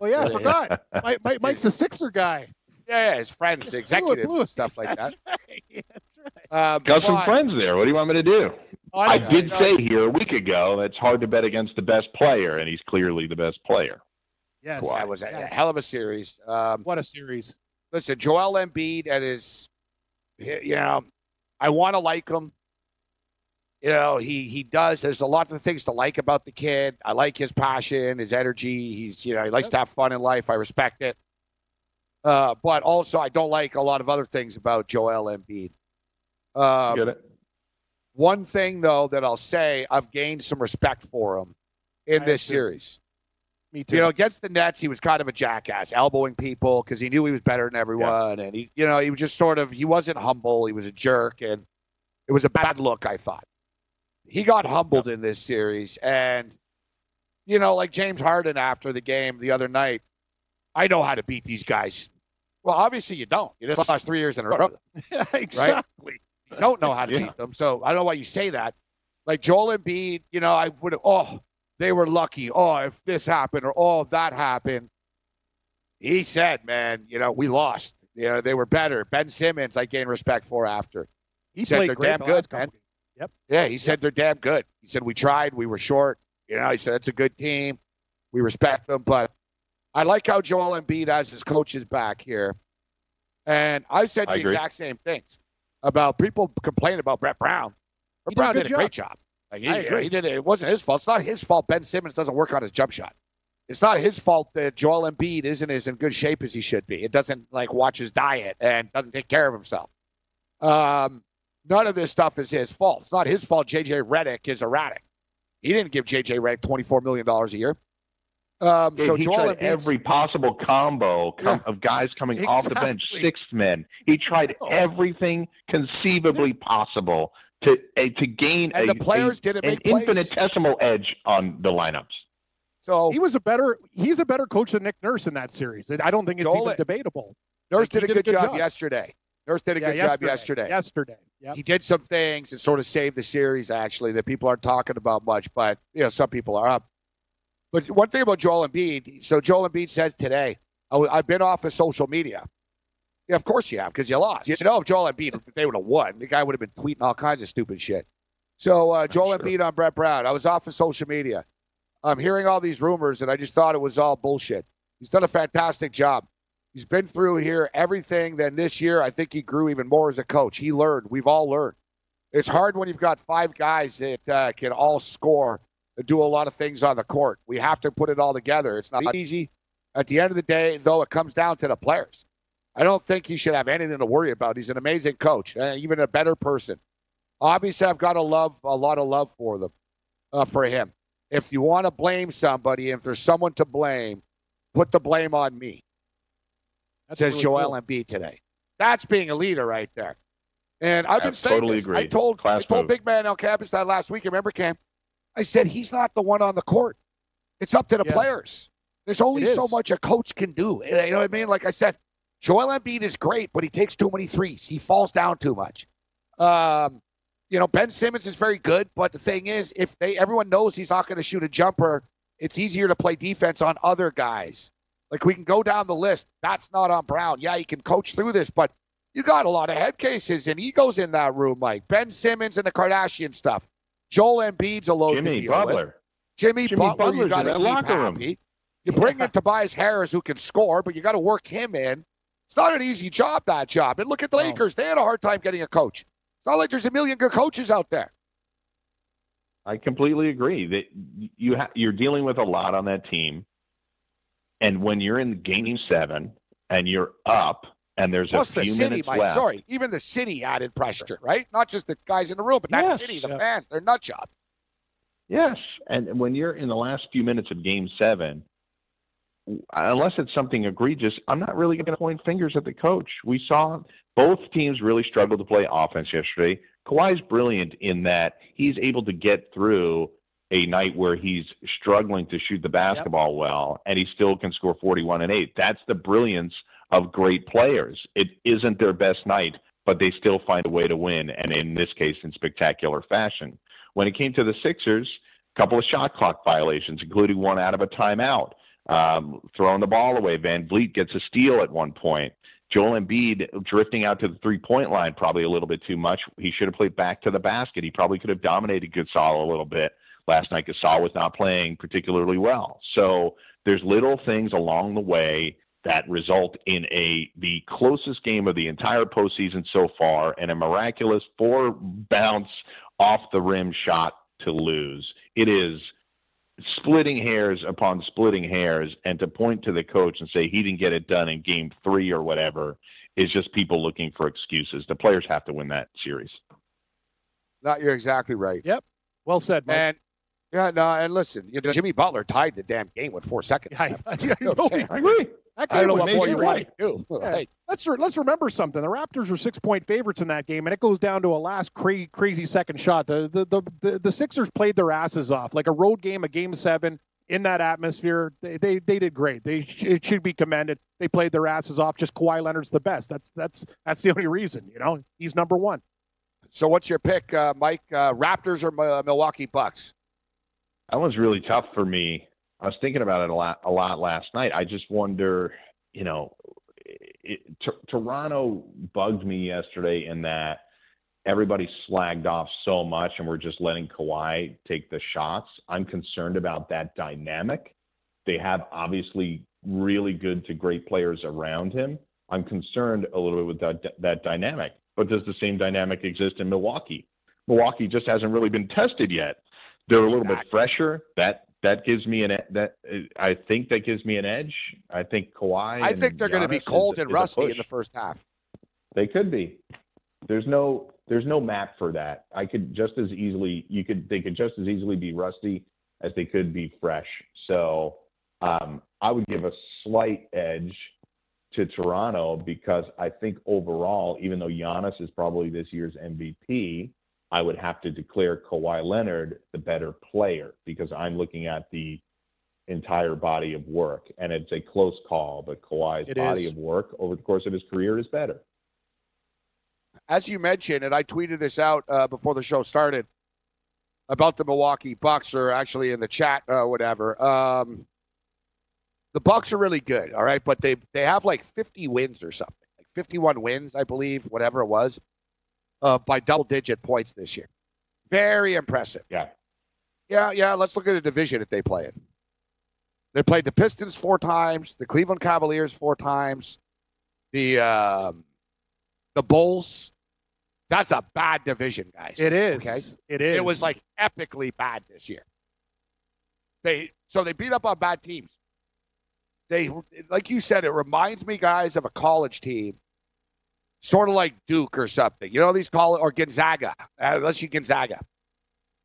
Oh, yeah, I forgot. Mike, Mike, *laughs* Mike's a Sixer guy. Yeah, yeah, his friends, executives, blew it. and stuff like That's that. right. *laughs* That's right. Um, Got some but- friends there. What do you want me to do? Oh, I don't- did know. say here a week ago that it's hard to bet against the best player, and he's clearly the best player. Yes. That was a, a Yes. hell of a series. Um, What a series. listen, Joel Embiid and his, you know, I want to like him. You know, he he does. There's a lot of things to like about the kid. I like his passion, his energy. He's you know he likes to have fun in life. I respect it. Uh, but also, I don't like a lot of other things about Joel Embiid. Um, Get it? one thing though that I'll say, I've gained some respect for him in I this series. Me too. You know, against the Nets, he was kind of a jackass, elbowing people because he knew he was better than everyone, and he, you know, he was just sort of he wasn't humble. He was a jerk, and it was a bad look. I thought he got humbled in this series, and you know, like James Harden after the game the other night, I know how to beat these guys. Well, obviously you don't. You just lost three years in a row. *laughs* exactly. You don't know how to *laughs* Yeah. beat them. So I don't know why you say that. Like Joel Embiid, you know, I would have, oh, they were lucky. Oh, if this happened or oh, if that happened. He said, man, you know, we lost. You know, they were better. Ben Simmons, I gained respect for after. He said they're damn the good, man. Yep. Yeah, he said they're damn good. He said we tried, we were short. You know, he said it's a good team. We respect them, but I like how Joel Embiid has his coaches back here. And I said the agree. exact same things about people complaining about Brett Brown. Brett He did a Brown did a great job. Like, he, I agree. he did it. It wasn't his fault. It's not his fault. Ben Simmons doesn't work on his jump shot. It's not his fault that Joel Embiid isn't as in good shape as he should be. It doesn't like watch his diet and doesn't take care of himself. Um, none of this stuff is his fault. It's not his fault. JJ Redick is erratic. He didn't give JJ Redick twenty four million dollars a year. Um, Dude, so he Joel tried Embiid's- every possible combo com- Yeah. of guys coming off the bench, Exactly. sixth men. He tried everything conceivably possible to uh, to gain and a, the players a- didn't an plays. infinitesimal edge on the lineups. So He was a better. He's a better coach than Nick Nurse in that series. I don't think it's Joel- even debatable. Nurse Like, he did a good, job, job. yesterday. Nurse did a Yeah, good job yesterday. Yesterday. Yep. He did some things and sort of saved the series, actually, that people aren't talking about much, but you know, some people are up. But one thing about Joel Embiid, so Joel Embiid says today, I, have been off of social media. Yeah, of course you have, because you lost. You know, if Joel Embiid, if they would have won, the guy would have been tweeting all kinds of stupid shit. So uh, Joel sure. Embiid on Brett Brown. I was off of social media. I'm hearing all these rumors, and I just thought it was all bullshit. He's done a fantastic job. He's been through here everything. Then this year, I think he grew even more as a coach. He learned. We've all learned. It's hard when you've got five guys that uh, can all score and do a lot of things on the court. We have to put it all together. It's not easy. At the end of the day, though, it comes down to the players. I don't think he should have anything to worry about. He's an amazing coach, and even a better person. Obviously, I've got a love, a lot of love for them, uh, for him. If you want to blame somebody, if there's someone to blame, put the blame on me That's says really Joel cool. Embiid today. That's being a leader right there. And I've been I saying totally this. agree. I told Class I told move. Big Man on campus that last week. Remember, Cam? I said he's not the one on the court. It's up to the Yeah. players. There's only so much a coach can do. You know what I mean? Like I said, Joel Embiid is great, but he takes too many threes. He falls down too much. Um, you know, Ben Simmons is very good, but the thing is, if they everyone knows he's not going to shoot a jumper, it's easier to play defense on other guys. Like we can go down the list. That's not on Brown. Yeah, he can coach through this, but you got a lot of head cases and egos in that room, Mike. Ben Simmons and the Kardashian stuff. Joel Embiid's a load to Jimmy deal Butler. with. Jimmy, Jimmy Butler, you Butler's got to keep locker room. happy. You bring in Tobias Harris who can score, but you got to work him in. It's not an easy job, that job. And look at the. Lakers. They had a hard time getting a coach. It's not like there's a million good coaches out there. I completely agree that you ha- you're dealing with a lot on that team, and when you're in game seven and you're up and there's Plus a the few city, minutes Mike. left, Sorry, even the city added pressure, right? Not just the guys in the room, but that Yeah. city, the Yeah. fans, they're nut job. Yes, and when you're in the last few minutes of Game Seven, unless it's something egregious, I'm not really going to point fingers at the coach. We saw both teams really struggle to play offense yesterday. Kawhi's brilliant in that he's able to get through a night where he's struggling to shoot the basketball well, and he still can score 41 and 8. That's the brilliance of great players. It isn't their best night, but they still find a way to win, and in this case, in spectacular fashion. When it came to the Sixers, a couple of shot clock violations, including one out of a timeout, um, throwing the ball away. VanVleet gets a steal at one point. Joel Embiid drifting out to the three point line probably a little bit too much. He should have played back to the basket. He probably could have dominated Gasol a little bit last night. Gasol was not playing particularly well. So there's little things along the way that result in a the closest game of the entire postseason so far and a miraculous four bounce off the rim shot to lose. It is splitting hairs upon splitting hairs and to point to the coach and say he didn't get it done in game 3 or whatever is just people looking for excuses. The players have to win that series. No, you're exactly right. Yep. Well said, Mike. And yeah, no, and listen, you know, Jimmy Butler tied the damn game with four seconds. I, left. *laughs* I, You know what I'm saying? I agree. That I don't know game what was more you right. want to do. Yeah. Like, Let's re- let's remember something. The Raptors are six point favorites in that game, and it goes down to a last cra- crazy second shot. The, the the the the Sixers played their asses off, like a road game, a game seven in that atmosphere. They they, they did great. They sh- it should be commended. They played their asses off. Just Kawhi Leonard's the best. That's that's that's the *laughs* only reason. You know, he's number one. so, what's your pick, uh, Mike? Uh, Raptors or uh, Milwaukee Bucks? That was really tough for me. I was thinking about it a lot, a lot last night. I just wonder, you know, it, T- Toronto bugged me yesterday in that everybody slagged off so much and we're just letting Kawhi take the shots. I'm concerned about that dynamic. They have obviously really good to great players around him. I'm concerned a little bit with that that dynamic. But does the same dynamic exist in Milwaukee? Milwaukee just hasn't really been tested yet. They're a little exactly. bit fresher. That that gives me an that I think that gives me an edge. I think Kawhi. I think they're going to be cold is, and rusty in the first half. They could be. There's no there's no map for that. I could just as easily you could they could just as easily be rusty as they could be fresh. So um, I would give a slight edge to Toronto because I think overall, even though Giannis is probably this year's MVP, I would have to declare Kawhi Leonard the better player because I'm looking at the entire body of work. And it's a close call, but Kawhi's it body is. of work over the course of his career is better. As you mentioned, and I tweeted this out uh, before the show started about the Milwaukee Bucks, or actually in the chat, uh, whatever. Um, the Bucks are really good, all right, but they they have like 50 wins or something, like 51 wins, I believe, whatever it was, uh, by double digit points this year. Very impressive. Yeah. Yeah, yeah. Let's look at the division that they play in. They played the Pistons four times, the Cleveland Cavaliers four times, the um, the Bulls. That's a bad division, guys. It is. Okay, it is. It was like epically bad this year. They so they beat up on bad teams they like you said, it reminds me, guys, of a college team, sort of like Duke or something. You know these college or Gonzaga, uh, unless you Gonzaga.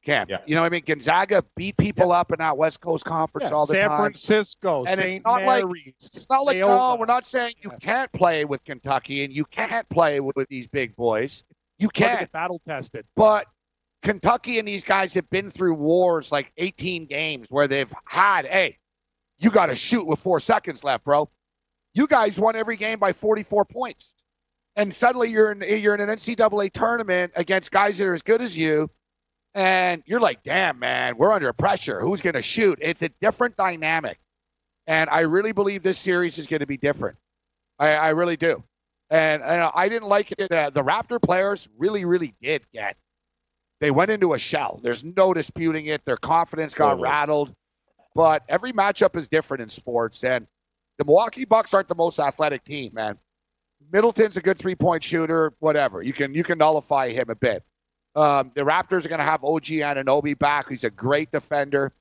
Cam, yeah. you know what I mean? Gonzaga beat people yeah. up in that West Coast Conference yeah. all the San time. San Francisco, and St. It's not Mary's, like it's not like no, we're not saying you can't play with Kentucky and you can't play with, with these big boys. You can't get battle tested, but Kentucky and these guys have been through wars like 18 games where they've had, hey, you got to shoot with four seconds left, bro. You guys won every game by 44 points. And suddenly you're in, you're in an NCAA tournament against guys that are as good as you. And you're like, damn, man, we're under pressure. Who's going to shoot? It's a different dynamic. And I really believe this series is going to be different. I, I really do. And, and I didn't like it. The, the Raptor players really, really did get. They went into a shell. There's no disputing it. Their confidence got totally. rattled. But every matchup is different in sports, and the Milwaukee Bucks aren't the most athletic team, man. Middleton's a good three point shooter, whatever. You can you can nullify him a bit. Um, the Raptors are going to have OG Anunoby back. He's a great defender.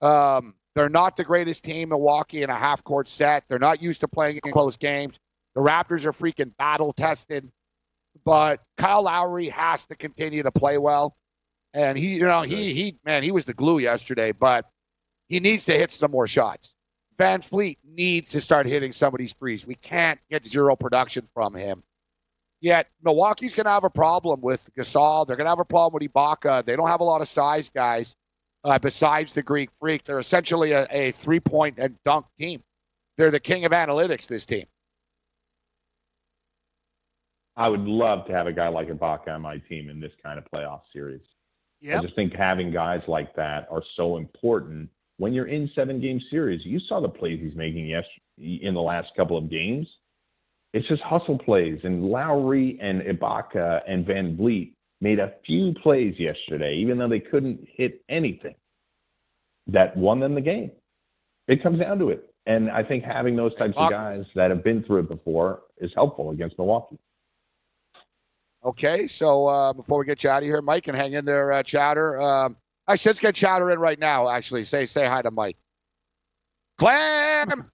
Um, they're not the greatest team, Milwaukee, in a half court set. They're not used to playing in close games. The Raptors are freaking battle tested. But Kyle Lowry has to continue to play well. And he, you know, he, he, man, he was the glue yesterday. But he needs to hit some more shots. VanVleet needs to start hitting some of these threes. We can't get zero production from him. Yet Milwaukee's going to have a problem with Gasol. They're going to have a problem with Ibaka. They don't have a lot of size guys uh, besides the Greek Freak. They're essentially a, a three point and dunk team. They're the king of analytics, this team. I would love to have a guy like Ibaka on my team in this kind of playoff series. Yep. I just think having guys like that are so important when you're in seven game series. You saw the plays he's making yes in the last couple of games. It's just hustle plays, and Lowry and Ibaka and VanVleet made a few plays yesterday, even though they couldn't hit anything that won them the game. It comes down to it. And I think having those types of guys that have been through it before is helpful against Milwaukee. Okay, so uh, before we get you out of here, Mike, can hang in there, uh, Chatter. Um, I should get Chowder in right now. Actually, say say hi to Mike. Clam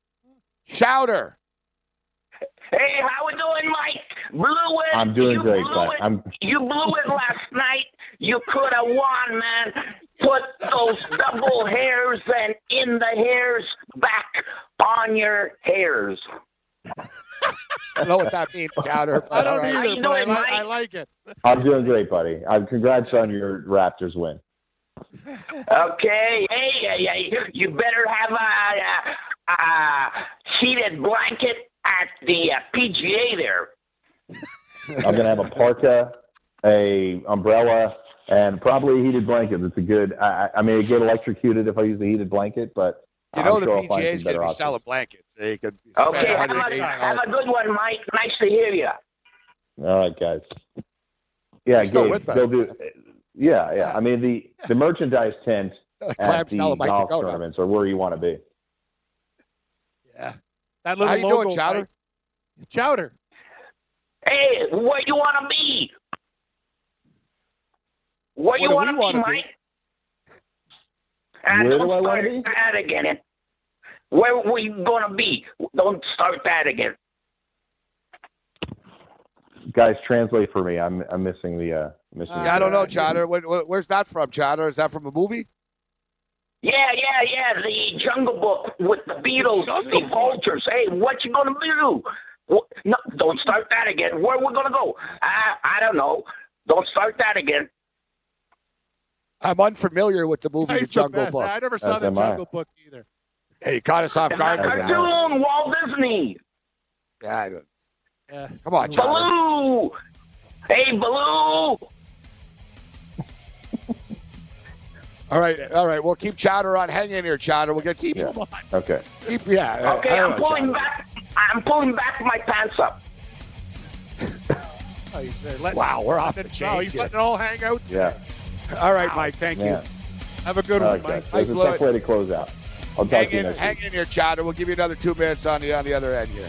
Chowder. Hey, how we doing, Mike? Blew it. I'm doing you great, blew it. I'm... You blew it last night. You could have won, man. Put those double hairs and in the hairs back on your hairs. I don't know what that means, Chowder. I don't right. either, but doing, I, I, like it. I'm doing great, buddy. Uh, congrats on your Raptors win okay, hey, hey, hey, you better have a, a, a heated blanket at the uh, PGA there. I'm gonna have a parka, a umbrella, and probably a heated blanket. That's a good. I, I mean, I get electrocuted if I use the heated blanket, but you know I'm the sure PGA is going to be options. selling blankets. They could okay, have a, have a good one, Mike. Nice to hear you. All right, guys. Yeah, He's still Gabe, with us. they'll do. Yeah, yeah. I mean the *laughs* the merchandise tent Clam's at the telling Mike to golf go now. tournaments are where you want to be. Yeah. That little How you logo, doing, Chowder? Mike. Chowder. Hey, where you want to be? Where What you do want to wanna be, be? Mike? Where don't do I wanna start be? that again. Where we gonna be? Don't start that again. Guys, translate for me. I'm I'm missing the uh missing. Uh, I don't know, Chowder. Where, where- where's that from, Chowder? Is that from a movie? Yeah, yeah, yeah. The Jungle Book with the Beatles, Jungle the vultures. Hey, what you gonna do? What, no, don't start that again. Where we gonna go? I I don't know. Don't start that again. I'm unfamiliar with the movie The He's the Jungle best. Book. I never saw That's the am I. Jungle Book either. Hey, you caught us off guard. Okay. with that. cartoon, Walt Disney. Yeah, I don't- Yeah. Come on, Chowder. Baloo. Hey, Baloo. All right, all right. We'll keep Chowder on. Hang in here, Chowder. We'll get keep, Yeah. Okay. keep yeah. Okay, I don't I'm know, pulling Chowder. back. I'm pulling back my pants up. *laughs* Oh, he's, uh, letting- Wow, we're off the Oh, chains he's letting it all hang out. Yeah. All right, Mike. Thank you. Have a good I one, like that. Mike. That's a Mike tough way to close out. I'll talk Hang to you in, next hang week. in here, Chowder. We'll give you another two minutes on the on the other end here.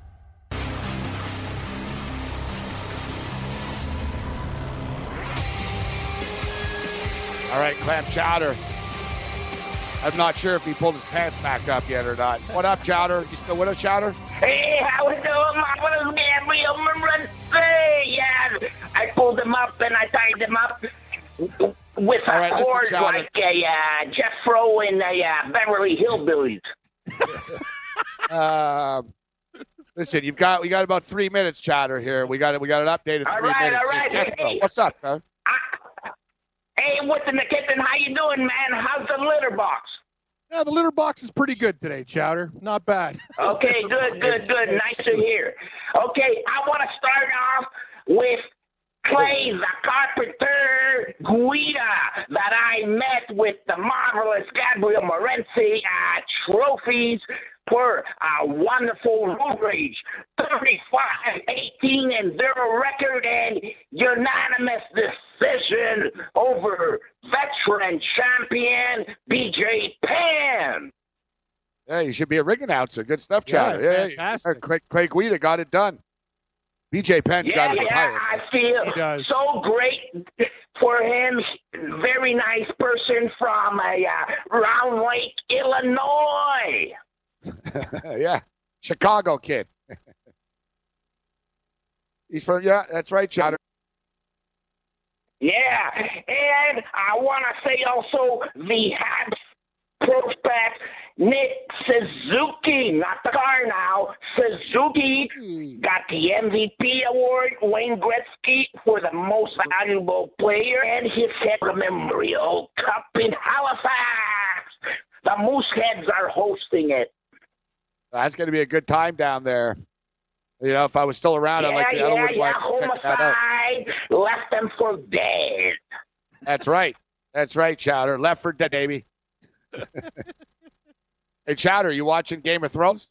All right, Clam Chowder. I'm not sure if he pulled his pants back up yet or not. What up, Chowder? You still with us, Chowder? Hey, how we doing, my Gabriel Morency? Yeah, I pulled him up and I tied him up with All a right, cord Chowder. like a uh, Jeff Rowe in the uh, Beverly Hillbillies. *laughs* Um, listen, you've got we got about three minutes, Chowder. Here, we got it. We got an update of three right, minutes. all right. Hey, Hey. what's up, huh? Hey, what's in the kitchen? How you doing, man? How's the litter box? Yeah, the litter box is pretty good today, Chowder. Not bad. *laughs* Okay, good, good, good. Nice to hear. Okay, I want to start off with Clay the Carpenter Guida that I met with the marvelous Gabriel Morency at Trophies for a wonderful road rage. 35, 18, and 0 record and unanimous decision over veteran champion BJ Penn. Yeah, you should be a ring announcer. Good stuff, Chad. Yeah, Chowder. Yeah. Clay, Clay Guida got it done. BJ Penn's got Yeah, to yeah, retire. I feel so great for him. Very nice person from uh, Round Lake, Illinois. *laughs* yeah, Chicago kid. *laughs* He's from yeah, that's right, Chowder. Yeah, and I want to say also the Habs prospect Nick Suzuki, not the car now. Suzuki got the MVP award. Wayne Gretzky for the most valuable player, and his head Memorial Cup in Halifax. The Mooseheads are hosting it. That's going to be a good time down there. You know, if I was still around, I'd like to. I yeah, would yeah. like to check that out. Left them for dead. That's right. That's right, Chowder. Left for dead, baby. *laughs* hey, Chowder, you watching Game of Thrones?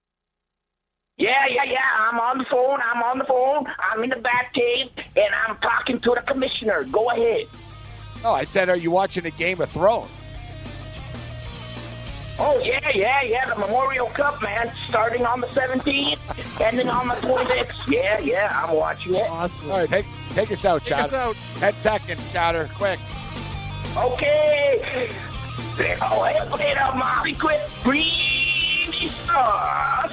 Yeah, yeah, yeah. I'm on the phone. I'm on the phone. I'm in the Batcave, and I'm talking to the commissioner. Go ahead. No, I said, are you watching a Game of Thrones? Oh, yeah, yeah, yeah. The Memorial Cup, man. Starting on the 17th, ending on the 26th. Yeah, yeah. I'm watching it. Awesome. All right, take, take us out, Take us out. 10 seconds, Chowder. Quick. Okay. Oh, hey, wait up, Molly. Quit breathing sauce.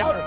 Chowder.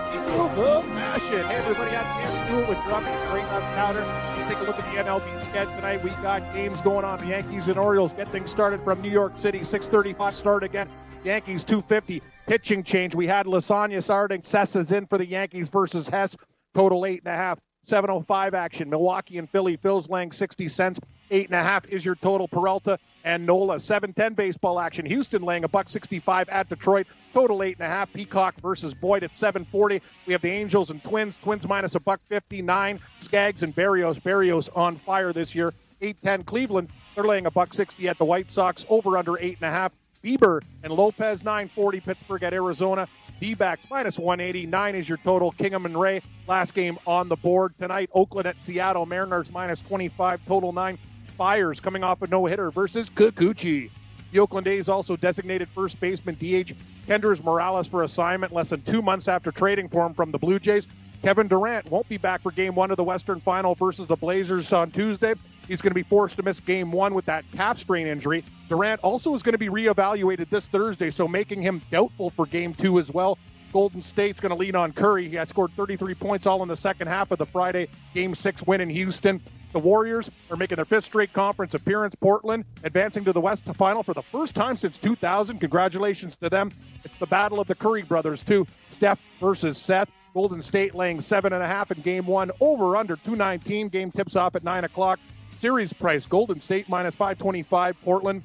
The passion. Hey, everybody, I'm Cam Stewart with and Great Love Chowder. Let's take a look at the MLB schedule tonight. We got games going on. The Yankees and Orioles get things started from New York City. 6:35 start again. Yankees 250 pitching change. We had Lasagna starting. Cessa's in for the Yankees versus Hess. Total eight and a half. 705 action. Milwaukee and Philly. Phil's laying 60 cents. Eight and a half is your total. Peralta and Nola. 710 baseball action. Houston laying a buck 65 at Detroit. Total eight and a half. Peacock versus Boyd at 740. We have the Angels and Twins. Twins minus a buck 59. Skaggs and Berrios. Berrios on fire this year. 810 Cleveland. They're laying a buck 60 at the White Sox. Over under eight and a half. Bieber and Lopez 940 Pittsburgh at Arizona. D-backs minus 189 is your total. Kingham and Ray last game on the board tonight. Oakland at Seattle. Mariners minus 25. Total nine. Fiers coming off a no-hitter versus Kikuchi. The Oakland A's also designated first baseman DH Kendrys Morales for assignment less than two months after trading for him from the Blue Jays. Kevin Durant won't be back for game one of the Western Final versus the Blazers on Tuesday. He's going to be forced to miss game one with that calf strain injury. Durant also is going to be reevaluated this Thursday, so making him doubtful for game two as well. Golden State's going to lean on Curry. He had scored 33 points all in the second half of the Friday game six win in Houston. The Warriors are making their fifth straight conference appearance. Portland advancing to the West Final for the first time since 2000. Congratulations to them. It's the battle of the Curry brothers, too. Steph versus Seth. Golden State laying seven and a half in game one, over under 219. Game tips off at nine o'clock. Series price Golden State minus 525. Portland,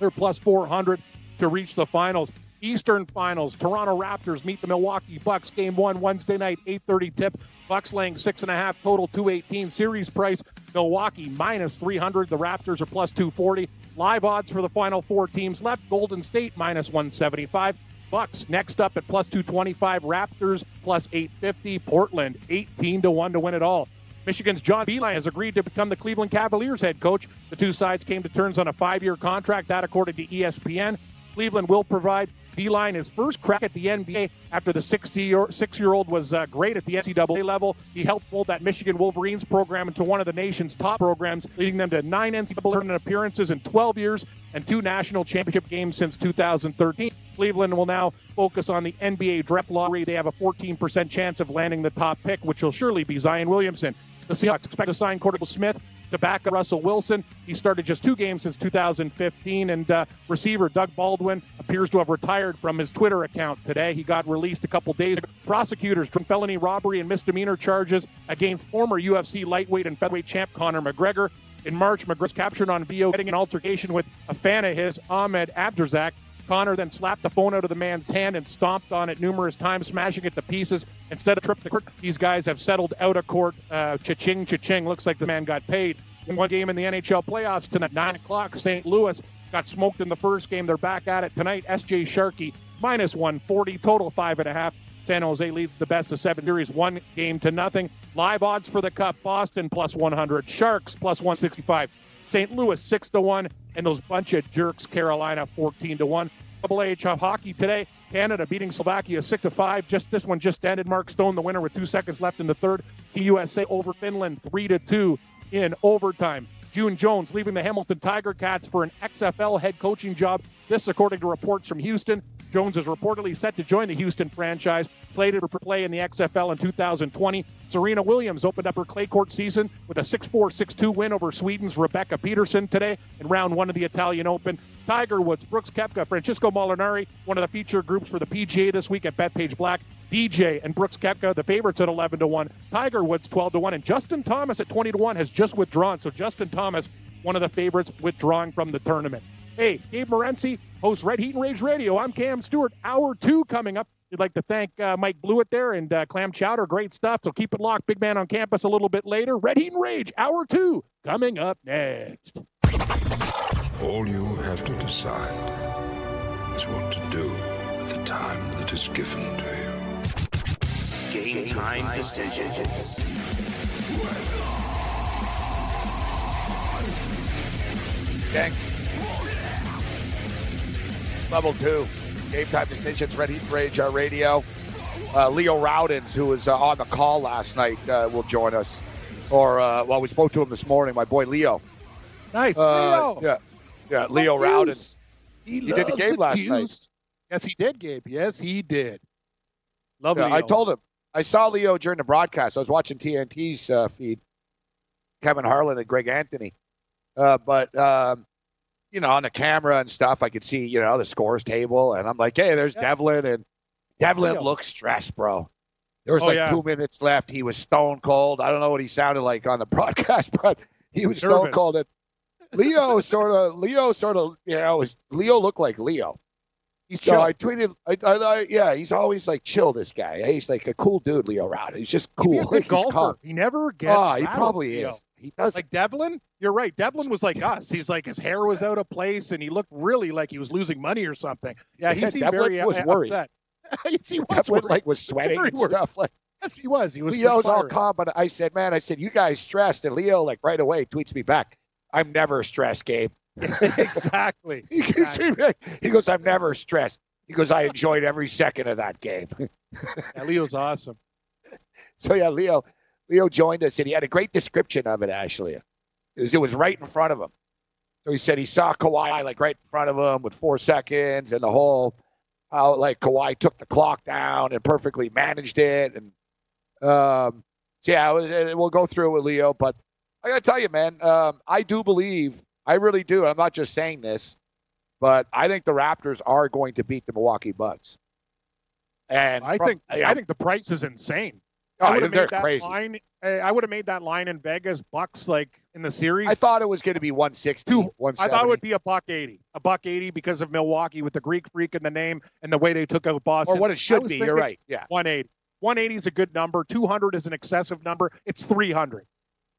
they're plus 400 to reach the finals. Eastern Finals, Toronto Raptors meet the Milwaukee Bucks. Game one Wednesday night, 8:30 tip. Bucks laying six and a half, total 218. Series price Milwaukee minus 300. The Raptors are plus 240. Live odds for the final four teams left. Golden State minus 175. Bucks next up at plus 225. Raptors plus 850. Portland 18 to one to win it all. Michigan's John Beilein has agreed to become the Cleveland Cavaliers head coach. The two sides came to terms on a five-year contract. That, according to ESPN, Cleveland will provide Beilein his first crack at the NBA after the 66-year-old was uh, great at the NCAA level. He helped mold that Michigan Wolverines program into one of the nation's top programs, leading them to nine NCAA tournament appearances in 12 years and two national championship games since 2013. Cleveland will now focus on the NBA draft lottery. They have a 14% chance of landing the top pick, which will surely be Zion Williamson. The Seahawks expect to sign Cordell Smith to back up Russell Wilson. He started just two games since 2015, and uh, receiver Doug Baldwin appears to have retired from his Twitter account today. He got released a couple days ago. Prosecutors from felony robbery and misdemeanor charges against former UFC lightweight and featherweight champ Conor McGregor. In March, McGregor was captured on video getting an altercation with a fan of his, Ahmed Abdrazak. Conor then slapped the phone out of the man's hand and stomped on it numerous times, smashing it to pieces. Instead of trip the court, these guys have settled out of court. Uh, cha-ching, cha-ching. Looks like the man got paid. In one game in the NHL playoffs tonight, 9 o'clock, St. Louis got smoked in the first game. They're back at it tonight. SJ Sharkey, minus 140, total 5.5. San Jose leads the best of seven series, one game to nothing. Live odds for the Cup: Boston plus 100, Sharks plus 165, St. Louis six to one, and those bunch of jerks Carolina 14 to one. Double AHL hockey today. Canada beating Slovakia six to five. Just this one just ended. Mark Stone, the winner, with two seconds left in the third. The USA over Finland three to two in overtime. June Jones leaving the Hamilton Tiger Cats for an XFL head coaching job. This, according to reports from Houston. Jones is reportedly set to join the Houston franchise, slated for play in the XFL in 2020. Serena Williams opened up her clay court season with a 6-4, 6-2 win over Sweden's Rebecca Peterson today in round one of the Italian Open. Tiger Woods, Brooks Koepka, Francesco Molinari, one of the feature groups for the PGA this week at Bethpage Black. DJ and Brooks Koepka, the favorites at 11 to 1. Tiger Woods 12 to 1 and Justin Thomas at 20 to 1 has just withdrawn. So Justin Thomas, one of the favorites withdrawing from the tournament. Hey, Gabe Morency, host Red Heat and Rage Radio. I'm Cam Stewart. Hour 2 coming up. We'd like to thank uh, Mike Blewett there and uh, Clam Chowder. Great stuff. So keep it locked. Big man on campus a little bit later. Red Heat and Rage, hour 2 coming up next. All you have to decide is what to do with the time that is given to you. Game time decisions. Gang. Level two. Game time decisions. Red Heat Rage our radio. Uh, Leo Rautins, who was uh, on the call last night, uh, will join us. Or uh, well, we spoke to him this morning. My boy Leo. Nice. Uh, Leo. Yeah, yeah. Leo Rautins. He, He did the game last Qs. night. Yes, he did, Gabe. Yes, he did. Love Yeah, I told him. I saw Leo during the broadcast. I was watching TNT's uh, feed. Kevin Harlan and Greg Anthony. Uh, but um, you know, on the camera and stuff, I could see you know the scores table, and I'm like, hey, there's Yeah. Devlin, and Devlin looks stressed, bro. There was Oh, like yeah. two minutes left. He was stone cold. I don't know what he sounded like on the *laughs* broadcast, but he was stone cold. And Leo *laughs* sort of, Leo sort of, you know, was, Leo looked like Leo. He's So chill. I tweeted, I, I, I, yeah, he's always like chill. This guy, he's like a cool dude, Leo Rowder. He's just cool. *laughs* good Like, golfer. calm. He never gets. Oh, he probably is. He does. Like Devlin, you're right. Devlin was like us. He's like his hair was out of place, and he looked really like he was losing money or something. Yeah, he Yeah, seemed Devlin very was uh, worried. upset. *laughs* yes, he *laughs* was Devlin worried. like was sweating and stuff. Like Yes, he was. He was. Leo's all calm, but I said, man, I said, you guys stressed, and Leo like right away tweets me back. I'm never stressed, Gabe. *laughs* exactly. He goes, he goes, I'm never stressed. He goes, I enjoyed every second of that game. *laughs* Yeah, Leo's awesome. So yeah, Leo, Leo joined us, and he had a great description of it. Actually, it was, it was right in front of him. So he said he saw Kawhi like right in front of him with four seconds, and the whole how like Kawhi took the clock down and perfectly managed it, and um, so yeah, it we'll go through it with Leo. But I gotta tell you, man, um, I do believe, I really do. I'm not just saying this, but I think the Raptors are going to beat the Milwaukee Bucks. And I from- think yeah, I think the price is insane. oh, I would have made that crazy. line. eh, I would have made that line in Vegas Bucks like in the series. I thought it was going to be 160, Two- I thought it would be a buck eighty, a buck eighty because of Milwaukee with the Greek freak in the name and the way they took out Boston. or what it should be. You're right. Yeah. 180. 180 is a good number. 200 is an excessive number. It's 300.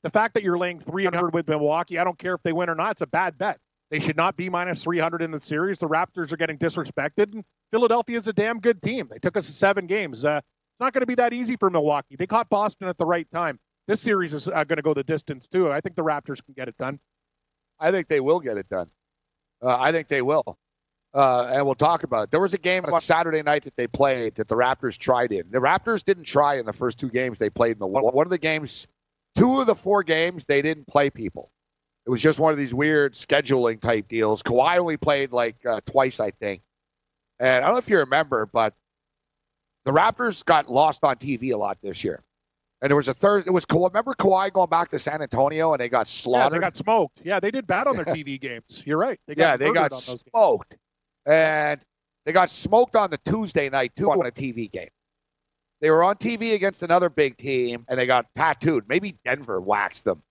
The fact that you're laying 300 with Milwaukee, I don't care if they win or not. It's a bad bet. They should not be minus 300 in the series. The Raptors are getting disrespected, and Philadelphia is a damn good team. They took us to seven games. Uh, it's not going to be that easy for Milwaukee. They caught Boston at the right time. This series is uh, going to go the distance too. I think the Raptors can get it done. I think they will get it done. Uh, I think they will. Uh, and we'll talk about it. There was a game on Saturday night that they played that the Raptors tried in. The Raptors didn't try in the first two games they played in the one, one of the games, two of the four games they didn't play people. It was just one of these weird scheduling type deals. Kawhi only played like uh, twice, I think. And I don't know if you remember, but the Raptors got lost on TV a lot this year. And there was a third. It was. Remember Kawhi going back to San Antonio and they got Yeah, slaughtered. they got smoked. Yeah, they did bad on their *laughs* TV games. You're right. They got yeah, they got smoked, and they got smoked on the Tuesday night too on a TV game. They were on TV against another big team, and they got tattooed. Maybe Denver waxed them,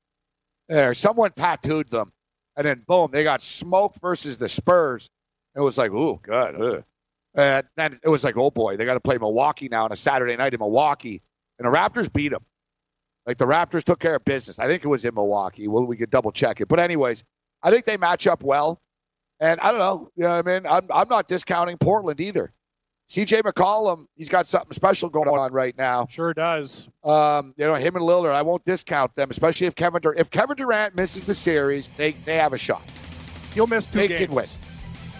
or someone tattooed them, and then boom, they got smoked versus the Spurs. It was like, oh, God. ugh. And then it was like, oh boy, they got to play Milwaukee now on a Saturday night in Milwaukee, and the Raptors beat them. Like the Raptors took care of business. I think it was in Milwaukee. Well, we could double check it. But anyways, I think they match up well. And I don't know, you know what I mean? I'm, I'm not discounting Portland either. CJ McCollum, he's got something special going on right now. Sure does. Um, you know, him and Lillard, I won't discount them, especially if Kevin Dur- if Kevin Durant misses the series, they, they have a shot. He'll miss two They games. can win.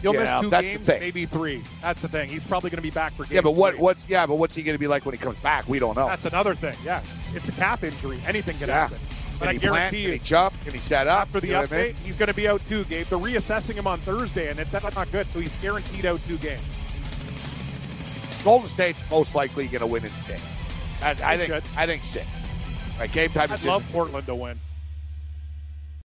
He'll Yeah, miss two games, maybe three. That's the thing. He's probably going to be back for game Yeah, but what three. what's yeah, but what's he going to be like when he comes back? We don't know. That's another thing. Yeah, it's, a calf injury. Anything can Yeah. happen. But Can I he plant? guarantee Can you, he jump? Can he set up? after the You know what I update, mean? he's going to be out two Gabe. They're reassessing him on Thursday, and that's not good. So he's guaranteed out two games. Golden State's most likely going to win in six. I, I think should. I think six. Right, game time I'd decision. love Portland to win.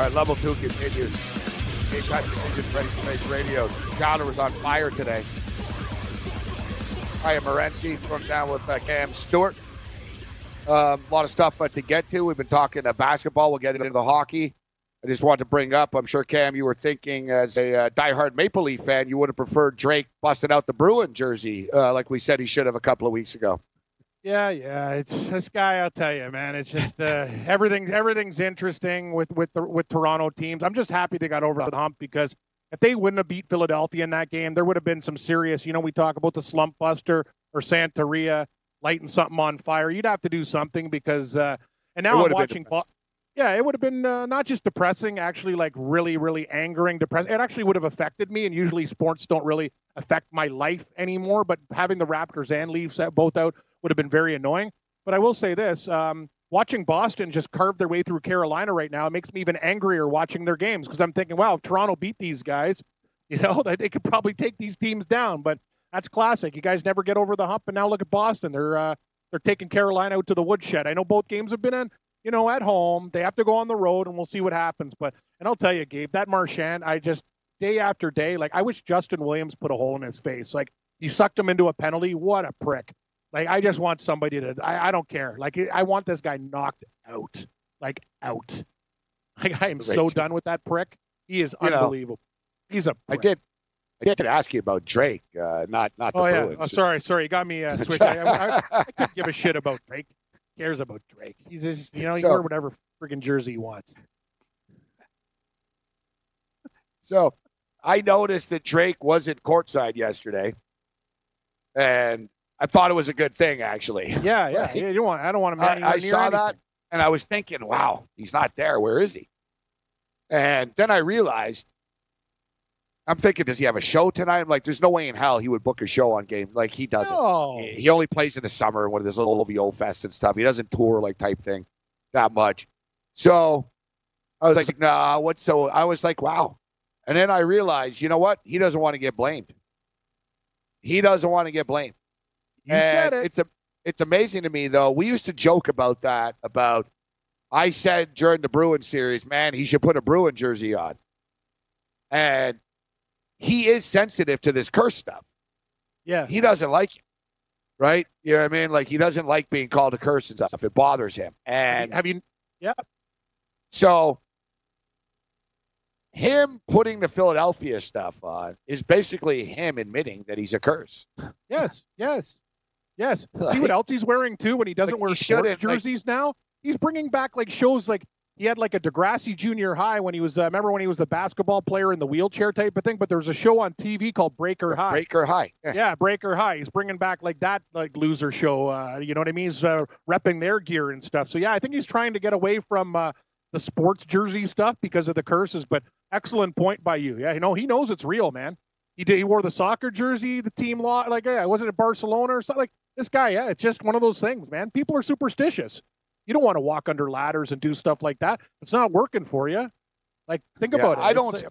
All right, level two continues. Anytime Decisions Ready Space Radio. Downer was on fire today. I am Morency from down with uh, Cam Stewart. Um, a lot of stuff uh, to get to. We've been talking uh, basketball. We'll get into the hockey. I just wanted to bring up. I'm sure Cam, you were thinking as a uh, diehard Maple Leaf fan, you would have preferred Drake busting out the Bruin jersey, uh, like we said he should have a couple of weeks ago. Yeah, yeah. It's this guy. I'll tell you, man. It's just uh, everything. Everything's interesting with with the with Toronto teams. I'm just happy they got over the hump because if they wouldn't have beat Philadelphia in that game, there would have been some serious. You know, we talk about the slump buster or Santeria lighting something on fire. You'd have to do something because. Uh, and now I'm watching. Yeah, it would have been uh, not just depressing, actually, like really, really angering, depressing. It actually would have affected me. And usually, sports don't really affect my life anymore. But having the Raptors and Leafs both out would have been very annoying. But I will say this: um, watching Boston just carve their way through Carolina right now, it makes me even angrier watching their games because I'm thinking, wow, if Toronto beat these guys, *laughs* you know, they could probably take these teams down. But that's classic. You guys never get over the hump, and now look at Boston. They're uh, they're taking Carolina out to the woodshed. I know both games have been in, you know, at home. They have to go on the road, and we'll see what happens. But and I'll tell you, Gabe, that Marchand, I just day after day, like I wish Justin Williams put a hole in his face. Like you sucked him into a penalty. What a prick. Like I just want somebody to. I, I don't care. Like I want this guy knocked out. Like out. *laughs* Like I am so done with that prick. He is you unbelievable. Know, He's a. Prick. I did. I did to ask you about Drake, uh, not not the oh, yeah. Oh, sorry, sorry. You got me uh, switched. I, I, I, couldn't give a shit about Drake. He cares about Drake. He's just, you know, he so, wear whatever freaking jersey he wants. So, I noticed that Drake wasn't courtside yesterday, and I thought it was a good thing, actually. Yeah, yeah. *laughs* You don't want. I don't want him. I, I saw anything. that, and I was thinking, "Wow, he's not there. Where is he?" And then I realized, I'm thinking, does he have a show tonight? I'm like, there's no way in hell he would book a show on game. Like he doesn't. No. He only plays in the summer and one of his little OVO fest and stuff. He doesn't tour like type thing that much. So I was like, nah. What's so? I was like, wow. And then I realized, you know what? He doesn't want to get blamed. He doesn't want to get blamed. You and said it. It's a, it's amazing to me though. We used to joke about that. About I said during the Bruin series, man, he should put a Bruin jersey on, and he is sensitive to this curse stuff. Yeah, he doesn't like it. Right? You know what I mean? Like he doesn't like being called a curse and stuff. It bothers him. And have you? Yeah. So him putting the Philadelphia stuff on is basically him admitting that he's a curse. Yes, yes. Yes. Like, *laughs* See what else he's wearing too when he doesn't like wear he sports jerseys like, now? He's bringing back like shows like he had like a Degrassi Junior High when he was. Uh, remember when he was the basketball player in the wheelchair type of thing? But there was a show on TV called Breaker High. Breaker High. Yeah, yeah Breaker High. He's bringing back like that like loser show. Uh, you know what I mean? He's uh, repping their gear and stuff. So yeah, I think he's trying to get away from uh, the sports jersey stuff because of the curses. But excellent point by you. Yeah, you know he knows it's real, man. He did. He wore the soccer jersey. The team law. Like yeah, wasn't it Barcelona or something? Like this guy, yeah, it's just one of those things, man. People are superstitious. You don't want to walk under ladders and do stuff like that. It's not working for you. Like, think yeah, about it. I don't. It's,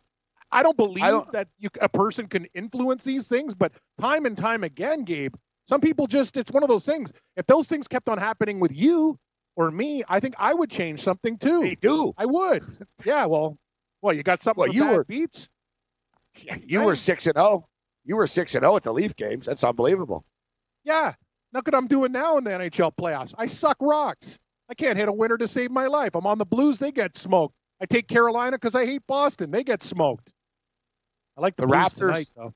I don't believe I don't, that you, a person can influence these things, but time and time again, Gabe, some people just, it's one of those things. If those things kept on happening with you or me, I think I would change something too. They do. I would. Yeah. Well, well, you got something well, you were, beats? Oh. You were 6 and 0. You were 6 and 0 at the Leaf games. That's unbelievable. Yeah. Look what I'm doing now in the NHL playoffs. I suck rocks. I can't hit a winner to save my life. I'm on the Blues. They get smoked. I take Carolina because I hate Boston. They get smoked. I like the, the Raptors tonight, though.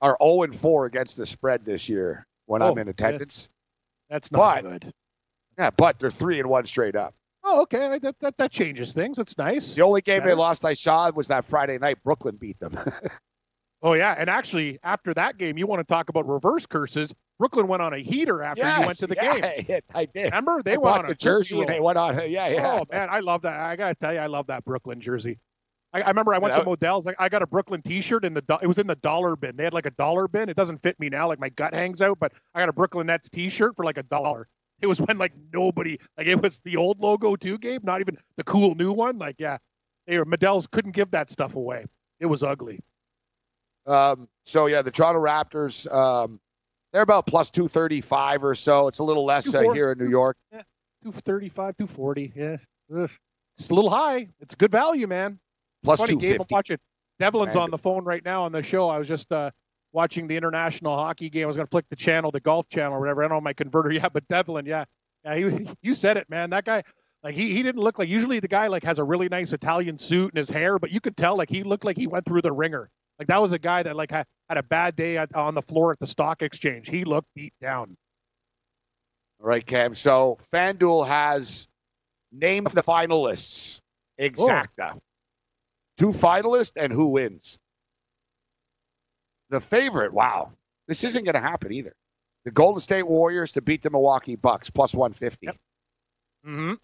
Are 0 and 4 against the spread this year when oh, I'm in attendance. That's not but, good. Yeah, but they're three and one straight up. Oh, okay. That that, that changes things. That's nice. The only game they lost I saw was that Friday night. Brooklyn beat them. *laughs* oh yeah, and actually after that game, you want to talk about reverse curses? Brooklyn went on a heater after yes, you went to the yeah, game. *laughs* I did. Remember they I went on the a jersey and they went on. Yeah, yeah. Oh man, I love that. I gotta tell you, I love that Brooklyn jersey. I, I remember I went to Modell's. I, I got a Brooklyn T-shirt in the. It was in the dollar bin. They had like a dollar bin. It doesn't fit me now, like my gut hangs out. But I got a Brooklyn Nets T-shirt for like a dollar. It was when like nobody like it was the old logo too, Gabe. Not even the cool new one. Like yeah, they were Modell's couldn't give that stuff away. It was ugly. Um, so yeah, the Toronto Raptors. Um, they're about plus 235 or so. It's a little less uh, here in New York. Yeah, 235, 240. Yeah. Ugh. It's a little high. It's good value, man. Plus two game. I'm watching. Devlin's on the phone right now on the show. I was just uh, watching the international hockey game. I was going to flick the channel, the golf channel, or whatever. I don't know my converter yet, *laughs* but Devlin, yeah, yeah, he, you said it, man. That guy, like, he, he didn't look like. Usually, the guy like has a really nice Italian suit and his hair, but you could tell like he looked like he went through the ringer. Like that was a guy that like had, had a bad day at, on the floor at the stock exchange. He looked beat down. All right, Cam. So FanDuel has named the finalists oh. exacta. Two finalists and who wins. The favorite, wow. This isn't going to happen either. The Golden State Warriors to beat the Milwaukee Bucks, plus 150. Yep. Mm-hmm.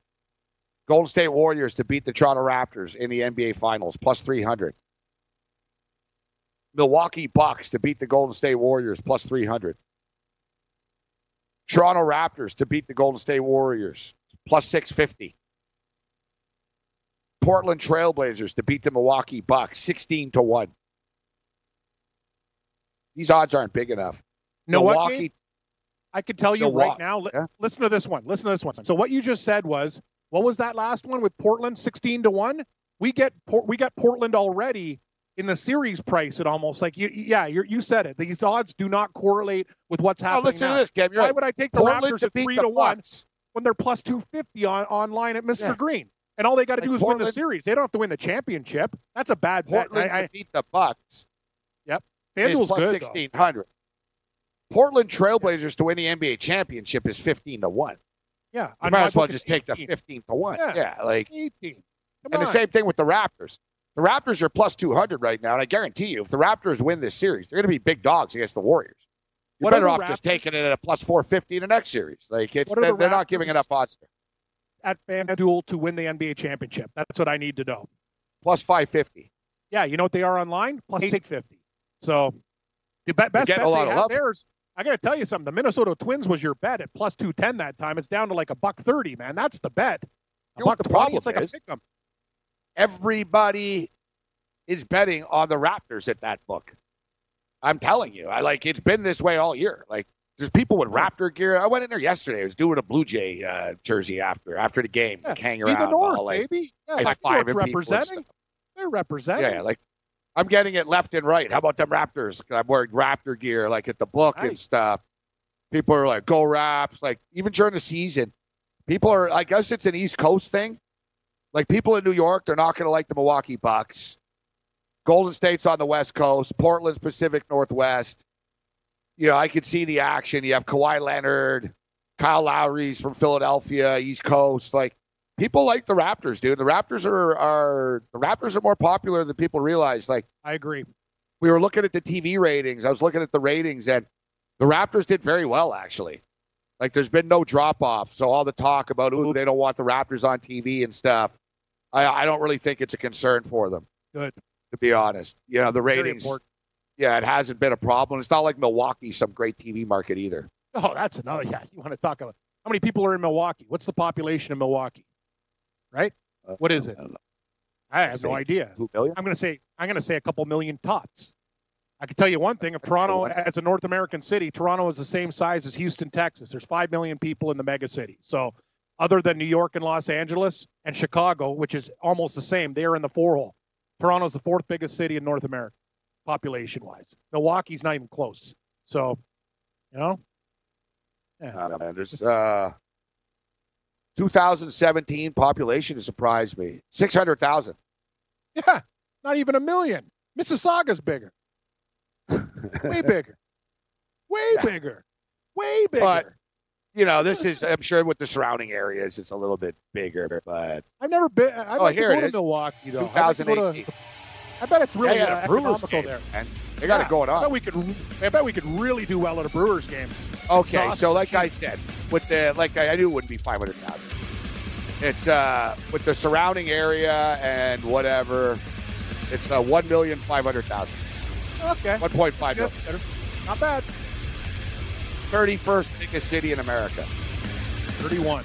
Golden State Warriors to beat the Toronto Raptors in the NBA Finals, plus 300. Milwaukee Bucks to beat the Golden State Warriors, plus 300. Toronto Raptors to beat the Golden State Warriors, plus 650. Portland Trailblazers to beat the Milwaukee Bucks, 16 to 1. These odds aren't big enough. What, Milwaukee? I could tell you Milwaukee, right now. Yeah. Listen to this one. Listen to this one. So what you just said was, what was that last one with Portland, sixteen to one? We get Port- we got Portland already in the series price at almost like you. Yeah, you you said it. These odds do not correlate with what's happening. oh, listen now. to this, Kev. Why right. would I take the Portland Raptors to at three to one when they're plus two fifty on online at Mr. Yeah. Green? And all they got to Like do is win the series. They don't have to win the championship. That's a bad bet. Portland I, I, beat the Bucks. Is FanDuel's plus good. though. sixteen hundred. Portland Trailblazers to win the NBA championship is fifteen to one. Yeah, You on might as well just it's take the fifteen to one. Yeah. Yeah, like Eighteen. Come and the same thing with the Raptors. The Raptors are plus two hundred right now, and I guarantee you, if the Raptors win this series, they're going to be big dogs against the Warriors. You're What are better off just taking it at a plus four fifty in the next series. Like it's they're, the they're not giving enough odds. There. at FanDuel to win the NBA championship. That's what I need to know. Plus five fifty. Yeah, you know what they are online? Plus eight fifty. So the best bet getting a lot they have there's I got to tell you something. The Minnesota Twins was your bet at plus two ten that time. It's down to like a buck thirty, man. That's the bet. A You know what buck the 20, problem it's like is? a pick. Everybody is betting on the Raptors at that book. I'm telling you, I like it's been this way all year. Like there's people with Raptor gear. I went in there yesterday. I was doing a Blue Jay uh, jersey after after the game, Yeah, like hang Be around, the North, all, like, baby. Yeah, high New York's fiving people and representing. They're representing. Yeah, like I'm getting it left and right. How about them Raptors? I'm wearing Raptor gear, like at the book and stuff. People are like, "Go Raps!" Like even during the season, people are. I guess it's an East Coast thing. Like people in New York, they're not going to like the Milwaukee Bucks. Golden State's on the West Coast. Portland's Pacific Northwest. You know, I could see the action. You have Kawhi Leonard, Kyle Lowry's from Philadelphia, East Coast. Like people like the Raptors, dude. The Raptors are are the Raptors are more popular than people realize. Like I agree. we were looking at the TV ratings. I was looking at the ratings, and the Raptors did very well actually. Like there's been no drop off. So all the talk about ooh they don't want the Raptors on TV and stuff, I I don't really think it's a concern for them. Good. To be honest, you know the ratings. Yeah, it hasn't been a problem. It's not like Milwaukee, some great TV market either. Oh, that's another. Yeah, you want to talk about how many people are in Milwaukee? What's the population of Milwaukee? Right? Uh, What is it? I have no idea. Two million? I'm going to say I'm going to say a couple million tots. I can tell you one thing: if Toronto, as a North American city, Toronto is the same size as Houston, Texas. There's five million people in the mega city. So, other than New York and Los Angeles and Chicago, which is almost the same, they are in the four hole. Toronto's the fourth biggest city in North America, population-wise. Milwaukee's not even close. So, you know, yeah. Uh, there's uh, 2017 population has surprised me. 600,000. Yeah, not even a million. Mississauga's bigger. *laughs* Way bigger. Way bigger. Way bigger. But- You know, this is, I'm sure with the surrounding areas, it's a little bit bigger, but I've never been. I'd Oh, like to here go it to is. Milwaukee though. I'd like to 2018. I bet it's really yeah, uh, economical game, there. man. They got Yeah, it going on. I bet we could. I bet we could really do well at a Brewers game. Okay, sausage so like. I said, with the like I, I knew it wouldn't be 500,000. It's uh with the surrounding area and whatever, it's uh, 1,500,000. Okay, 1.5 Good. million. Better. Not bad. 31st biggest city in America. Thirty-one.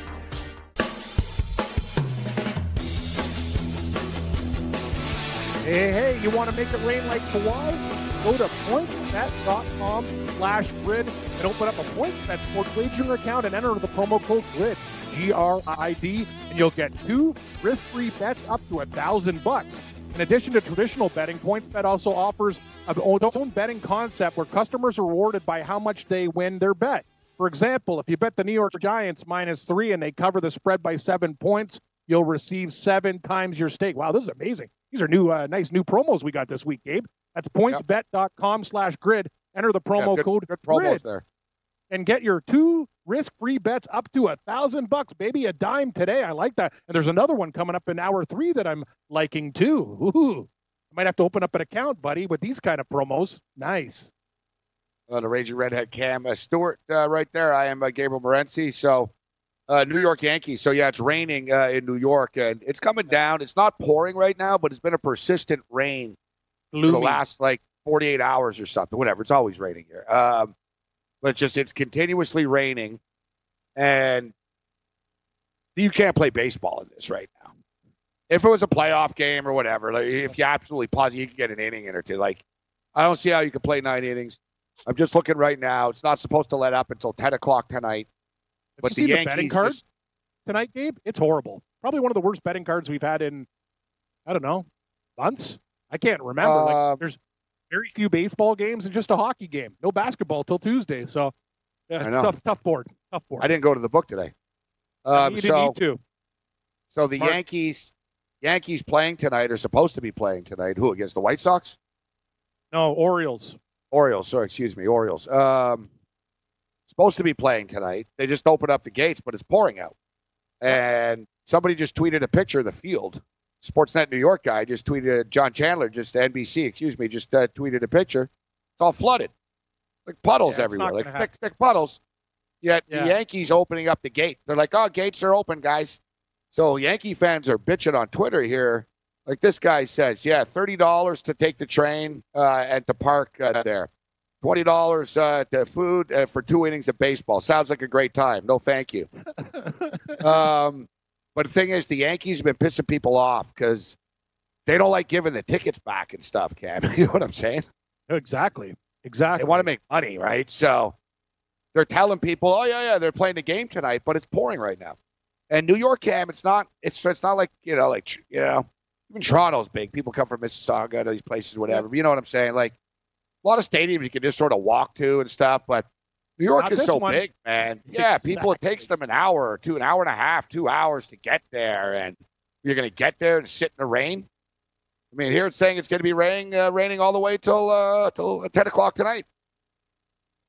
Hey, hey, you want to make it rain like Kawhi? Go to pointsbet.com slash grid and open up a PointsBet sports wagering account and enter the promo code GRID, G-R-I-D, and you'll get two risk-free bets up to a thousand bucks. In addition to traditional betting, PointsBet also offers its own betting concept where customers are rewarded by how much they win their bet. For example, if you bet the New York Giants minus three and they cover the spread by seven points, you'll receive seven times your stake. Wow, this is amazing. These are new, uh, nice new promos we got this week, Gabe. That's pointsbet.com slash grid. Enter the promo Yeah, good, code good promos GRID there. and get your two risk-free bets up to a thousand bucks, baby, a dime today. I like that. And there's another one coming up in hour three that I'm liking too. Ooh, I might have to open up an account, buddy, with these kind of promos. Nice. Uh, the Raging Redhead Cam uh, Stewart uh, right there. I am uh, Gabriel Morency. So, uh, New York Yankees. So, yeah, it's raining uh, in New York and it's coming down. It's not pouring right now, but it's been a persistent rain for the last like 48 hours or something. Whatever. It's always raining here. Um, but just, it's continuously raining and you can't play baseball in this right now. If it was a playoff game or whatever, like if you absolutely positive you can get an inning in or two. Like, I don't see how you can play nine innings. I'm just looking right now. It's not supposed to let up until 10 o'clock tonight. Have But you the seen the betting Yankees card just- tonight, Gabe? It's horrible. Probably one of the worst betting cards we've had in, I don't know, months. I can't remember. Um, like, there's very few baseball games and just a hockey game. No basketball till Tuesday. So, yeah, it's tough, tough board. Tough board. I didn't go to the book today. Um, you didn't so, need to. so the Smart. Yankees, Yankees playing tonight are supposed to be playing tonight. Who against the White Sox? No, Orioles. Orioles. Sorry, excuse me, Orioles. Um, supposed to be playing tonight. They just opened up the gates, but it's pouring out. And somebody just tweeted a picture of the field. Sportsnet New York guy just tweeted. John Chandler, just NBC, excuse me, just uh, tweeted a picture. It's all flooded, like puddles Yeah, everywhere, like gonna thick, thick puddles. Yet Yeah. the Yankees opening up the gate. They're like, "Oh, gates are open, guys." So Yankee fans are bitching on Twitter here. Like this guy says, yeah, thirty dollars to take the train uh, and to park uh, there. Twenty dollars uh, to food uh, for two innings of baseball. Sounds like a great time. No, thank you. *laughs* um, but the thing is, the Yankees have been pissing people off because they don't like giving the tickets back and stuff. Cam, *laughs* you know what I'm saying? Exactly. Exactly. They want to make money, right? So they're telling people, "Oh yeah, yeah, they're playing the game tonight, but it's pouring right now." And New York, Cam, it's not. It's it's not like you know, like you know, even Toronto's big. People come from Mississauga to these places, whatever. But you know what I'm saying? Like a lot of stadiums you can just sort of walk to and stuff, but New York Not is so one. big, man. *laughs* Yeah, people. It takes them an hour or two, an hour and a half, two hours to get there, and you're going to get there and sit in the rain. I mean, here it's saying it's going to be raining, uh, raining all the way till uh, till ten o'clock tonight.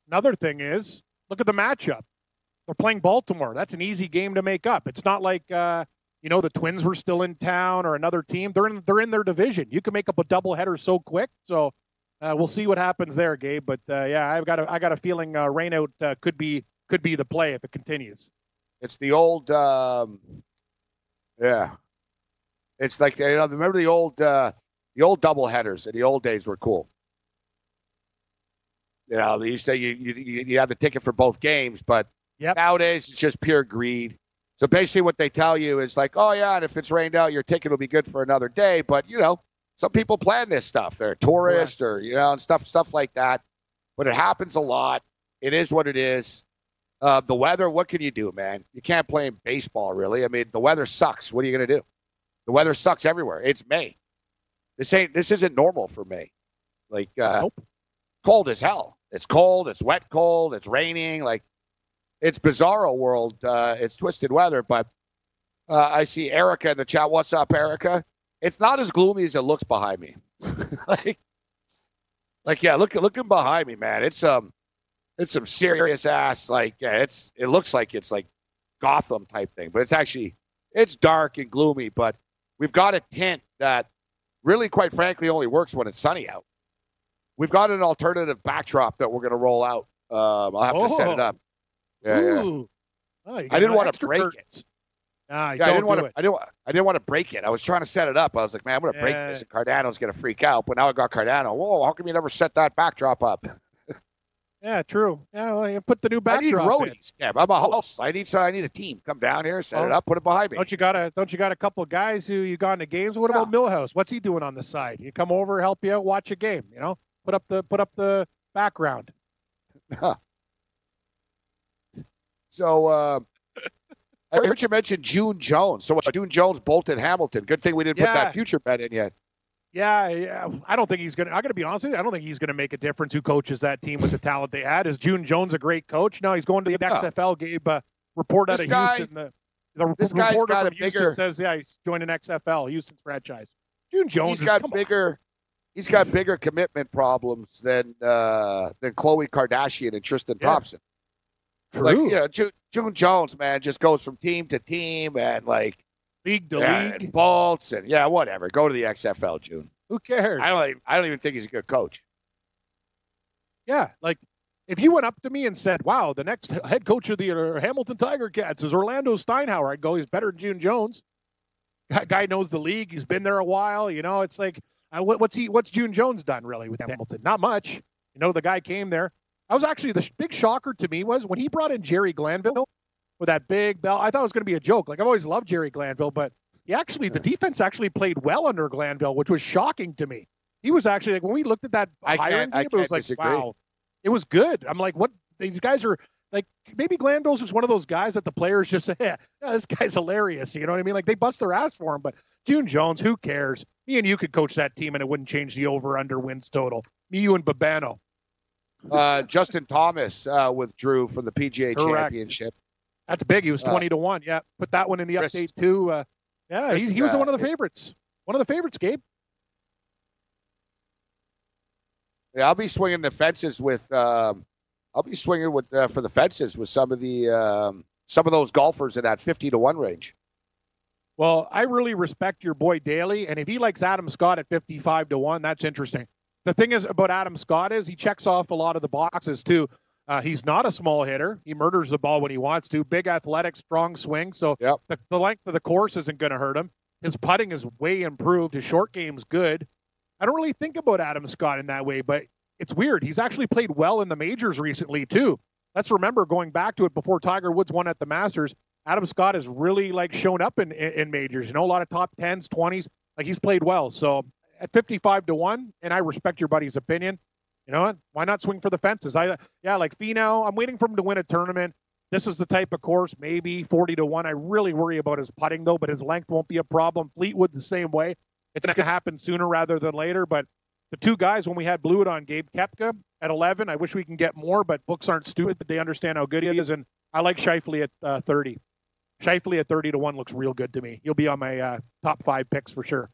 Another thing is, look at the matchup. They're playing Baltimore. That's an easy game to make up. It's not like uh, you know the Twins were still in town or another team. They're in they're in their division. You can make up a doubleheader so quick. So uh, we'll see what happens there, Gabe. But uh, yeah, I've got a I got a feeling uh, rainout uh, could be could be the play if it continues. It's the old, um, yeah. It's like you know, remember the old, uh, the old double headers in the old days were cool. You know, they used to you you, you have the ticket for both games, but Yep. nowadays it's just pure greed. So basically, what they tell you is like, oh yeah, and if it's rained out, your ticket will be good for another day. But you know, some people plan this stuff. They're tourists or you know, and stuff stuff like that. But it happens a lot. It is what it is. Uh, the weather, what can you do, man? You can't play in baseball, really. I mean, the weather sucks. What are you going to do? The weather sucks everywhere. It's May. This ain't. This isn't normal for May. Like uh, Nope. cold as hell. It's cold. It's wet, cold. It's raining. Like it's bizarro world. Uh, it's twisted weather. But uh, I see Erica in the chat. What's up, Erica? It's not as gloomy as it looks behind me. *laughs* like, like yeah, look looking behind me, man. It's um, it's some serious ass. Like yeah, it's it looks like it's like Gotham type thing, but it's actually it's dark and gloomy, but we've got a tent that really, quite frankly, only works when it's sunny out. We've got an alternative backdrop that we're going to roll out. Um, I'll have to set it Oh. up. Yeah, yeah. Ooh. Oh, I didn't want to break curtains. it. Nah, Yeah, I didn't want to. it. I didn't. I didn't want to break it. I was trying to set it up. I was like, man, I'm going to break this, and Cardano's going to freak out. But now I got Cardano. Whoa, how come you never set that backdrop up? Yeah, true. Yeah, well, you put the new backdrop. I need backdrop in. Yeah, I'm a host. I need. I need a team. Come down here, set it Oh. up, put it behind me. Don't you got a don't you got a couple of guys who you got into games? What about Millhouse? What's he doing on the side? You come over, help you out, watch a game. You know, put up the put up the background. *laughs* So uh, I heard you mention June Jones. So much June Jones bolted Hamilton. Good thing we didn't put that future bet in yet. Yeah, yeah. I don't think he's gonna. I got to be honest with you. I don't think he's gonna make a difference who coaches that team with the talent they had. Is June Jones a great coach? No, he's going to the Yeah. XFL. Gabe uh, report out of guy- Houston. The, the this guy's reporter got from Houston bigger- says, yeah, he's joining XFL, Houston's franchise. June Jones He's is got come on. bigger. He's got bigger commitment problems than uh, than Khloe Kardashian and Tristan Yeah. Thompson. True. Like you know, June, June Jones, man, just goes from team to team and like league to yeah, league. and bolts and yeah, whatever. Go to the XFL, June. Who cares? I don't. Even, I don't even think he's a good coach. Yeah, like if you went up to me and said, "Wow, the next head coach of the Hamilton Tiger Cats is Orlando Steinhauer," I'd go, "He's better than June Jones." Guy- Guy knows the league. He's been there a while. You know, it's like, uh, what's he? What's June Jones done really with Hamilton? Not much. You know, the guy came there. I was actually the sh- big shocker to me was when he brought in Jerry Glanville with that big bell. I thought it was going to be a joke. Like I've always loved Jerry Glanville, but he actually the defense actually played well under Glanville, which was shocking to me. He was actually like when we looked at that I hiring game, it was like, disagree. wow, it was good. I'm like, what? These guys are like, maybe Glanville's just one of those guys that the players just say, *laughs* yeah, this guy's hilarious. You know what I mean? Like they bust their ass for him, but June Jones, who cares? Me and you could coach that team, and it wouldn't change the over under wins total. Me, you, and Babano. Uh, Justin Thomas uh, withdrew from the PGA Correct. Championship. That's big. He was Uh, twenty to one. Yeah, put that one in the Chris- update too. Uh, yeah, he, Chris, he was one of the favorites. One of the favorites, Gabe. Yeah, I'll be swinging the fences with. Um, I'll be swinging with uh, for the fences with some of the um, some of those golfers in that fifty to one range. Well, I really respect your boy Daly, and if he likes Adam Scott at fifty-five to one, that's interesting. The thing is about Adam Scott is he checks off a lot of the boxes too. Uh, he's not a small hitter. He murders the ball when he wants to. Big athletic, strong swing. So Yep. the, the length of the course isn't going to hurt him. His putting is way improved. His short game's good. I don't really think about Adam Scott in that way, but it's weird. He's actually played well in the majors recently too. Let's remember going back to it before Tiger Woods won at the Masters. Adam Scott has really like shown up in, in, in majors. You know, a lot of top tens, twenties. Like he's played well. So at fifty-five to one, and I respect your buddy's opinion. You know what? Why not swing for the fences? I yeah, like Finau. I'm waiting for him to win a tournament. This is the type of course, maybe 40 to 1. I really worry about his putting, though, but his length won't be a problem. Fleetwood, the same way. It's going to happen sooner rather than later. But the two guys, when we had Blewett on, Gabe Koepka at 11, I wish we can get more, but books aren't stupid, but they understand how good he is. And I like Schauffele at uh, 30. Schauffele at 30 to 1 looks real good to me. He'll be on my uh, top five picks for sure.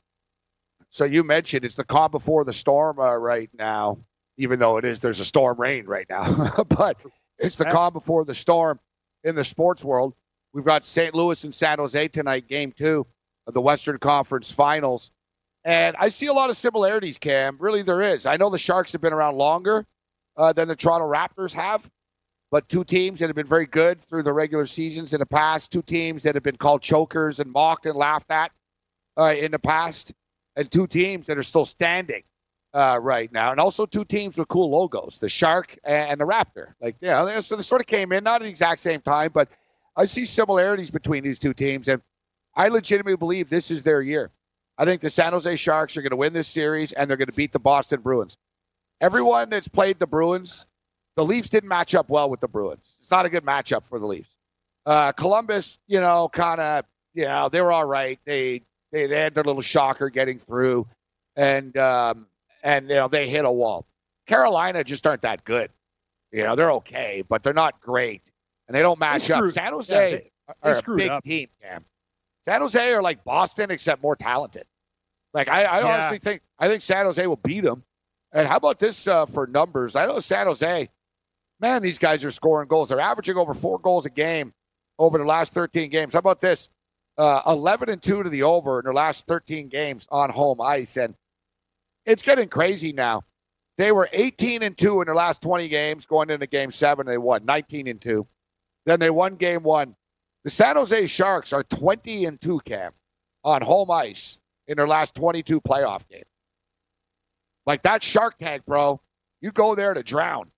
So you mentioned it's the calm before the storm uh, right now, even though it is there's a storm rain right now, *laughs* but it's the calm before the storm in the sports world. We've got St. Louis and San Jose tonight, game two of the Western Conference Finals. And I see a lot of similarities, Cam. Really, there is. I know the Sharks have been around longer uh, than the Toronto Raptors have, but two teams that have been very good through the regular seasons in the past, two teams that have been called chokers and mocked and laughed at uh, in the past, and two teams that are still standing uh, right now, and also two teams with cool logos, the Shark and the Raptor. Like, yeah, they- so they sort of came in, not at the exact same time, but I see similarities between these two teams, and I legitimately believe this is their year. I think the San Jose Sharks are going to win this series, and they're going to beat the Boston Bruins. Everyone that's played the Bruins, the Leafs didn't match up well with the Bruins. It's not a good matchup for the Leafs. Uh, Columbus, you know, kind of, you know, they were all right. They, they they had their little shocker getting through, and um, and you know they hit a wall. Carolina just aren't that good. You know, they're okay, but they're not great, and they don't match up. San Jose yeah, they- they are a big up. team, Cam. San Jose are like Boston, except more talented. Like I, I Yeah. honestly think I think San Jose will beat them. And how about this uh, for numbers? I know San Jose, man, these guys are scoring goals. They're averaging over four goals a game over the last 13 games. How about this? Uh, 11 and 2 to the over in their last 13 games on home ice. And it's getting crazy now. They were 18 and 2 in their last 20 games going into game seven. They won 19 and 2. Then they won game one. The San Jose Sharks are 20 and 2, Cam, on home ice in their last 22 playoff games. Like that Shark Tank, bro. You go there to drown.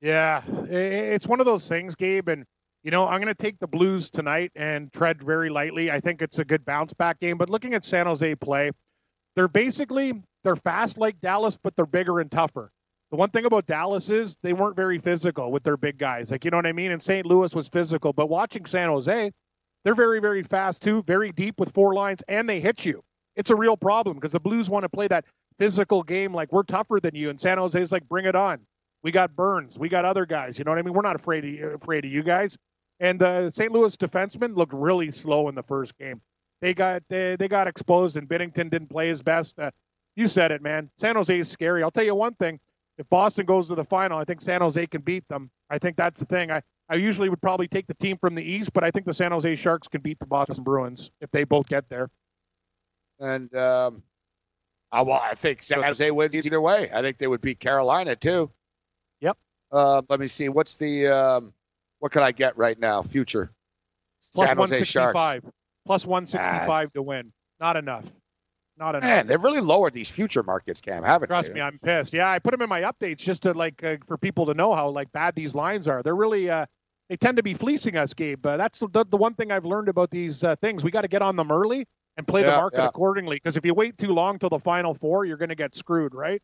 Yeah, it's one of those things, Gabe. And, you know, I'm going to take the Blues tonight and tread very lightly. I think it's a good bounce back game. But looking at San Jose play, they're basically they're fast like Dallas, but they're bigger and tougher. The one thing about Dallas is they weren't very physical with their big guys. Like, you know what I mean? And St. Louis was physical, but watching San Jose, they're very, very fast too, very deep with four lines, and they hit you. It's a real problem because the Blues want to play that physical game like we're tougher than you, and San Jose's like, bring it on. We got Burns. We got other guys. You know what I mean? We're not afraid of afraid of you guys. And the uh, St. Louis defensemen looked really slow in the first game. They got they, they got exposed, and Binnington didn't play his best. Uh, you said it, man. San Jose is scary. I'll tell you one thing: if Boston goes to the final, I think San Jose can beat them. I think that's the thing. I, I usually would probably take the team from the East, but I think the San Jose Sharks can beat the Boston Bruins if they both get there. And um, I, well, I think San Jose wins either way. I think they would beat Carolina too. Yep. Uh, let me see. What's the um, what can I get right now? Future. Plus San 165. Plus 165 ah. to win. Not enough. Not enough. Man, they've really lowered these future markets, Cam, haven't Trust they? me, I'm pissed. Yeah, I put them in my updates just to like uh, for people to know how like bad these lines are. They're really uh, they tend to be fleecing us, Gabe. Uh, that's the, the one thing I've learned about these uh, things. We got to get on them early and play yeah, the market yeah. accordingly. Because if you wait too long till the final four, you're going to get screwed, right?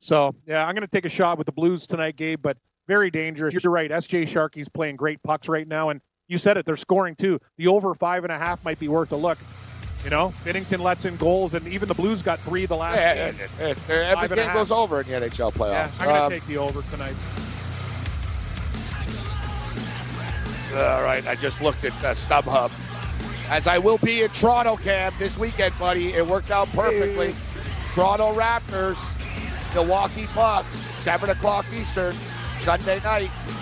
So yeah, I'm going to take a shot with the Blues tonight, Gabe. But very dangerous. You're right. SJ Sharky's playing great pucks right now, and you said it. They're scoring too. The over five and a half might be worth a look. You know, Binnington lets in goals, and even the Blues got three the last yeah, game. Yeah, yeah, every game goes over in the NHL playoffs. Yeah, I'm going to um, take the over tonight. All right, I just looked at uh, StubHub. As I will be in Toronto, Cam, this weekend, buddy. It worked out perfectly. Hey. Toronto Raptors, Milwaukee Bucks, 7 o'clock Eastern. Sunday night.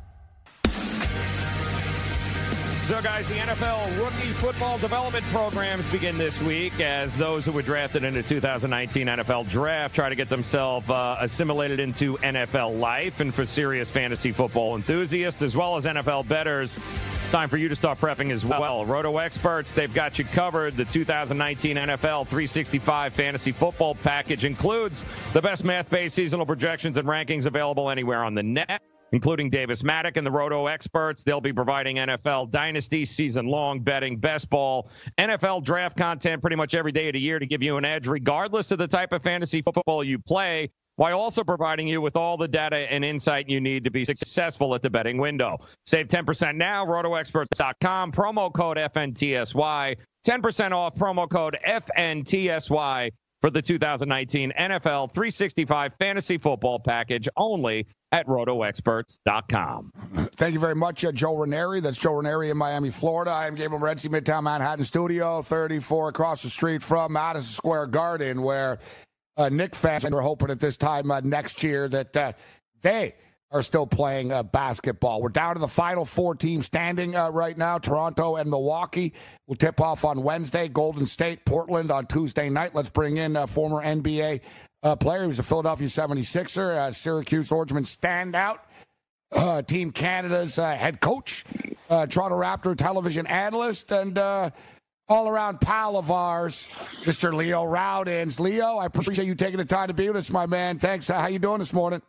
So, guys, the NFL rookie football development programs begin this week as those who were drafted in the 2019 NFL draft try to get themselves uh, assimilated into NFL life. And for serious fantasy football enthusiasts as well as NFL bettors, it's time for you to start prepping as well. Roto experts, they've got you covered. The 2019 NFL 365 fantasy football package includes the best math based seasonal projections and rankings available anywhere on the net including Davis Mattek and the Roto experts. They'll be providing NFL Dynasty season long betting, best ball, NFL draft content pretty much every day of the year to give you an edge, regardless of the type of fantasy football you play. While also providing you with all the data and insight you need to be successful at the betting window. Save 10% now, rotoexperts.com, promo code FNTSY, 10% off, promo code FNTSY for the 2019 NFL 365 Fantasy Football Package only at rotoexperts.com. Thank you very much, uh, Joe Ranieri. That's Joe Ranieri in Miami, Florida. I am Gabriel Morency, Midtown Manhattan Studio, 34 across the street from Madison Square Garden, where uh, Knick fans are hoping at this time uh, next year that uh, they are still playing uh, basketball. We're down to the final four teams standing uh, right now. Toronto and Milwaukee will tip off on Wednesday. Golden State, Portland on Tuesday night. Let's bring in former NBA uh, player. He was a Philadelphia 76er, uh, Syracuse Orangeman standout. Uh, Team Canada's uh, head coach, uh, Toronto Raptor television analyst, and uh, all around pal of ours, Mr. Leo Rautins. Leo, I appreciate you taking the time to be with us, my man. Thanks. how you doing this morning?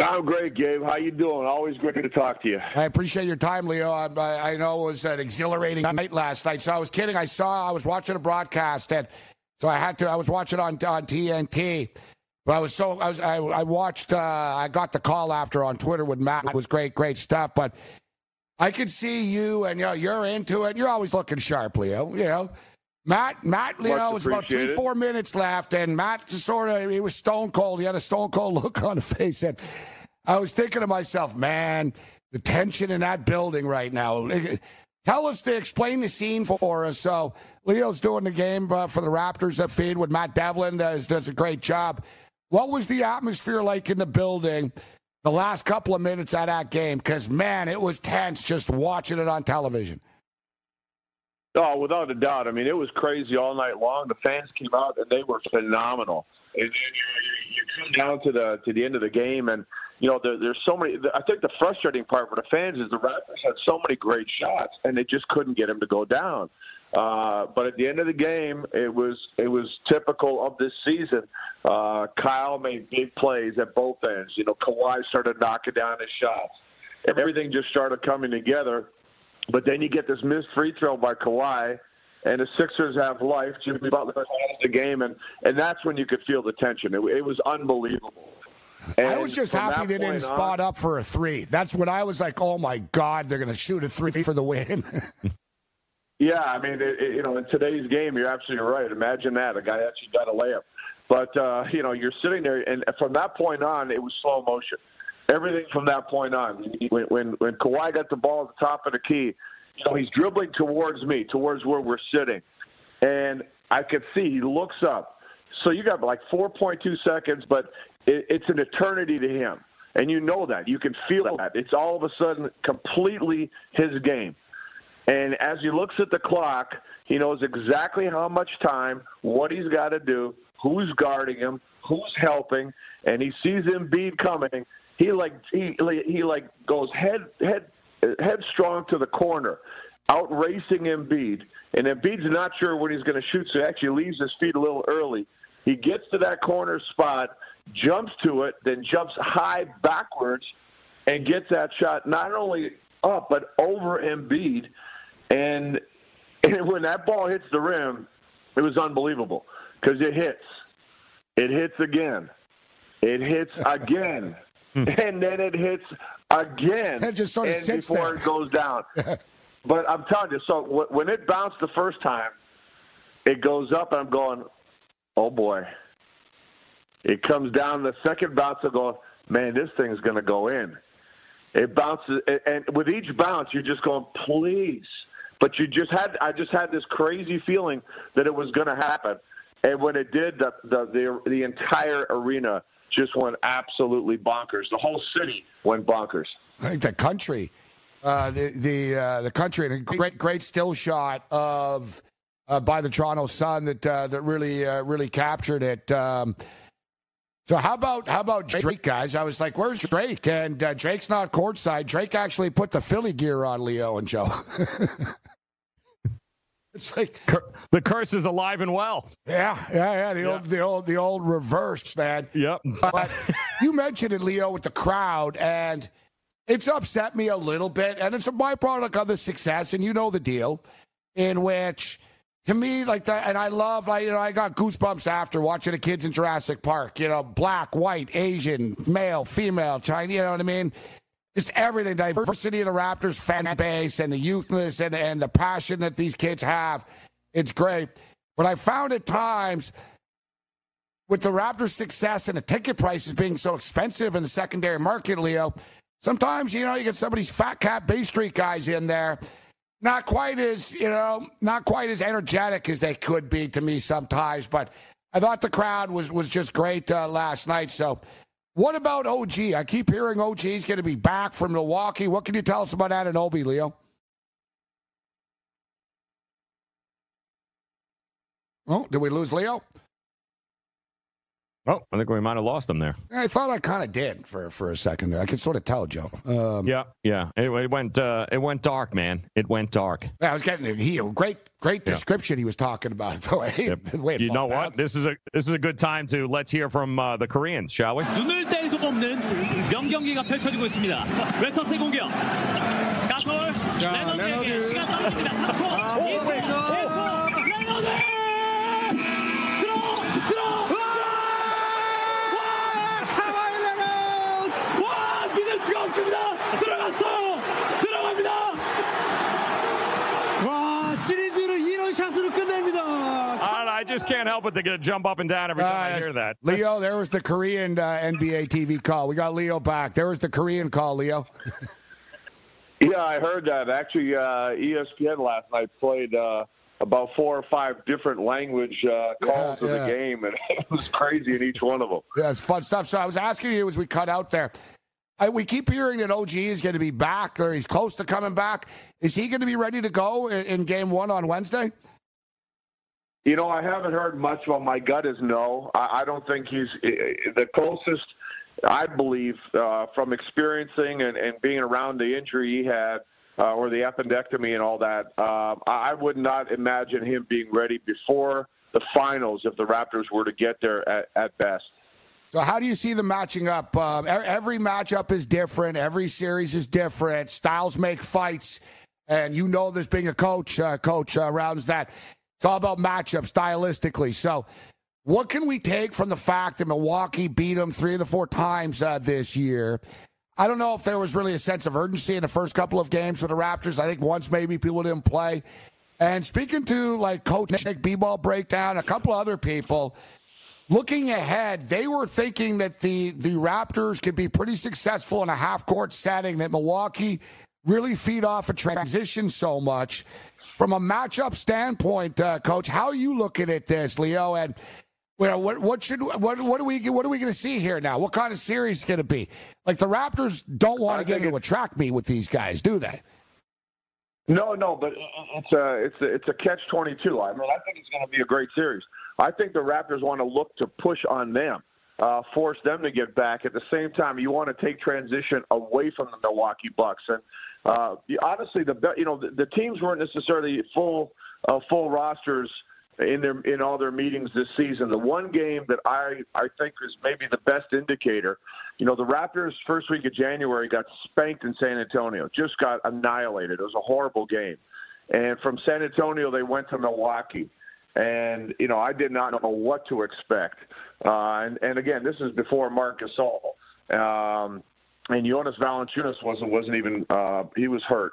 I'm great, Gabe. How you doing? Always great to talk to you. I appreciate your time, Leo. I, I know it was an exhilarating night last night. So I was kidding. I saw I was watching a broadcast and so I had to. I was watching on on TNT, But I was so I was I, I watched uh, I got the call after on Twitter with Matt. It was great, great stuff. But I could see you and you know you're into it. You're always looking sharp, Leo. You know, Matt Matt you Much know it was about three four minutes left, and Matt just sort of he was stone cold. He had a stone cold *laughs* look on his face, and I was thinking to myself, man, the tension in that building right now. Tell us to explain the scene for us. So Leo's doing the game uh, for the Raptors at feed with Matt Devlin. Does does a great job. What was the atmosphere like in the building the last couple of minutes of that game? Because man, it was tense just watching it on television. Oh, without a doubt. I mean, it was crazy all night long. The fans came out and they were phenomenal. And then you, you come down to the to the end of the game, and you know there, there's so many. I think the frustrating part for the fans is the Raptors had so many great shots, and they just couldn't get them to go down. Uh, but at the end of the game, it was it was typical of this season. Uh, Kyle made big plays at both ends. You know, Kawhi started knocking down his shots. Everything just started coming together. But then you get this missed free throw by Kawhi, and the Sixers have life. Jimmy Butler calls the game, and and that's when you could feel the tension. It, it was unbelievable. I was just happy they didn't point spot up for a three. That's when I was like, oh my God, they're going to shoot a three for the win. *laughs* Yeah, I mean, it, it, you know, in today's game, you're absolutely right. Imagine that a guy actually got a layup, but uh, you know, you're sitting there, and from that point on, it was slow motion. Everything from that point on, when when when Kawhi got the ball at the top of the key, you know, he's dribbling towards me, towards where we're sitting, and I could see he looks up. So you got like 4.2 seconds, but it, it's an eternity to him, and you know that. You can feel that. It's all of a sudden completely his game. And as he looks at the clock, he knows exactly how much time, what he's got to do, who's guarding him, who's helping, and he sees Embiid coming. He like he he like goes head head headstrong to the corner, out racing Embiid, and Embiid's not sure when he's going to shoot, so he actually leaves his feet a little early. He gets to that corner spot, jumps to it, then jumps high backwards, and gets that shot not only up but over Embiid. And, *laughs* and when that ball hits the rim, it was unbelievable because it hits. It hits again. It hits *laughs* again. Hmm. and then it hits again. It just sort of and before there. it goes down. *laughs* but I'm telling you, so wh- when it bounced the first time, it goes up, and I'm going, oh boy. It comes down the second bounce, I go, man, this thing's going to go in. It bounces, and with each bounce, you're just going, please. But you just had, I just had this crazy feeling that it was going to happen, and when it did, the the the, the entire arena just went absolutely bonkers. The whole city went bonkers. I think the country, uh, the the uh, the country, and a great great still shot of uh, by the Toronto Sun that uh, that really uh, really captured it. Um, so how about how about Drake, guys? I was like, "Where's Drake?" And uh, Drake's not courtside. Drake actually put the Philly gear on Leo and Joe. *laughs* it's like The curse is alive and well. yeah, yeah, yeah. The old the old the old reverse, man. Yep. But you mentioned it, Leo, with the crowd, and it's upset me a little bit, and it's a byproduct of the success, and you know the deal, in which, to me, like that, and I love, I you know, I got goosebumps after watching the kids in Jurassic Park. You know, black, white, Asian, male, female, Chinese. You know what I mean? Just everything, diversity of the Raptors fan base, and the youthness and and the passion that these kids have. It's great, but I found at times with the Raptors' success and the ticket prices being so expensive in the secondary market, Leo, sometimes, you know, you get some of these fat cat Bay Street guys in there, not quite as, you know, not quite as energetic as they could be to me sometimes. But I thought the crowd was was just great uh, last night. So, what about OG? I keep hearing og is going to be back from Milwaukee. What can you tell us about Anunoby, Leo? Oh, did we lose Leo? Oh, I think we might have lost him there. I thought I kind of did for for a second there. I could sort of tell, Joe. Um, Yeah, yeah. It, it went uh, it went dark, man. It went dark. yeah, I was getting he great great description he was talking about *laughs* it. Though, Yep. You know what? This is a this is a good time to let's hear from uh, the Koreans, shall we? 눈을 뗄 수 없는 명경기가 펼쳐지고 있습니다. 웨터스의 공격. 가솔 레너드에게 시간 떨어집니다. 3초, 2초, 1초, 레너드! 들어갑니다. 와 시리즈를 이런 샷으로 끝냅니다. I just can't help it. They get jump up and down every time uh, I hear that. Leo, there was the Korean uh, NBA TV call. We got Leo back. There was the Korean call, Leo. *laughs* yeah, I heard that. Actually, uh, ESPN last night played uh, about four or five different language uh, calls yeah, yeah. of the game, and *laughs* it was crazy in each one of them. Yeah, it's fun stuff. So I was asking you as we cut out there, I, we keep hearing that OG is going to be back, or he's close to coming back. Is he going to be ready to go in, in Game One on Wednesday? You know, I haven't heard much, but my gut is no. I, I don't think he's the closest. I believe uh, from experiencing and, and being around the injury he had, uh, or the appendectomy and all that, uh, I would not imagine him being ready before the finals if the Raptors were to get there at, at best. So, how do you see them matching up? Um, every matchup is different. Every series is different. Styles make fights, and you know this being a coach, uh, coach uh, rounds that. It's all about matchup stylistically. So, what can we take from the fact that Milwaukee beat them three of the four times uh, this year? I don't know if there was really a sense of urgency in the first couple of games for the Raptors. I think once maybe people didn't play. And speaking to like Coach Nick B-ball breakdown, a couple other people, looking ahead, they were thinking that the the Raptors could be pretty successful in a half court setting. That Milwaukee really feed off a transition so much from a matchup standpoint, uh, Coach, how are you looking at this, Leo? And you know, what what should what what are we what are we going to see here now? What kind of series is going to be? Like the Raptors don't want to get into a track meet with these guys, do they? No, no, but it's a it's a, it's a catch twenty two. I mean, I think it's going to be a great series. I think the Raptors want to look to push on them, uh, force them to get back. At the same time, you want to take transition away from the Milwaukee Bucks. And uh, honestly, the you know the, the teams weren't necessarily full uh, full rosters in their in all their meetings this season. The one game that I I think is maybe the best indicator, you know, the Raptors first week of January got spanked in San Antonio, just got annihilated. It was a horrible game, and from San Antonio they went to Milwaukee. And you know, I did not know what to expect. Uh, and, and again, this is before Marc Gasol. Um, and Jonas Valanciunas wasn't wasn't even uh, he was hurt,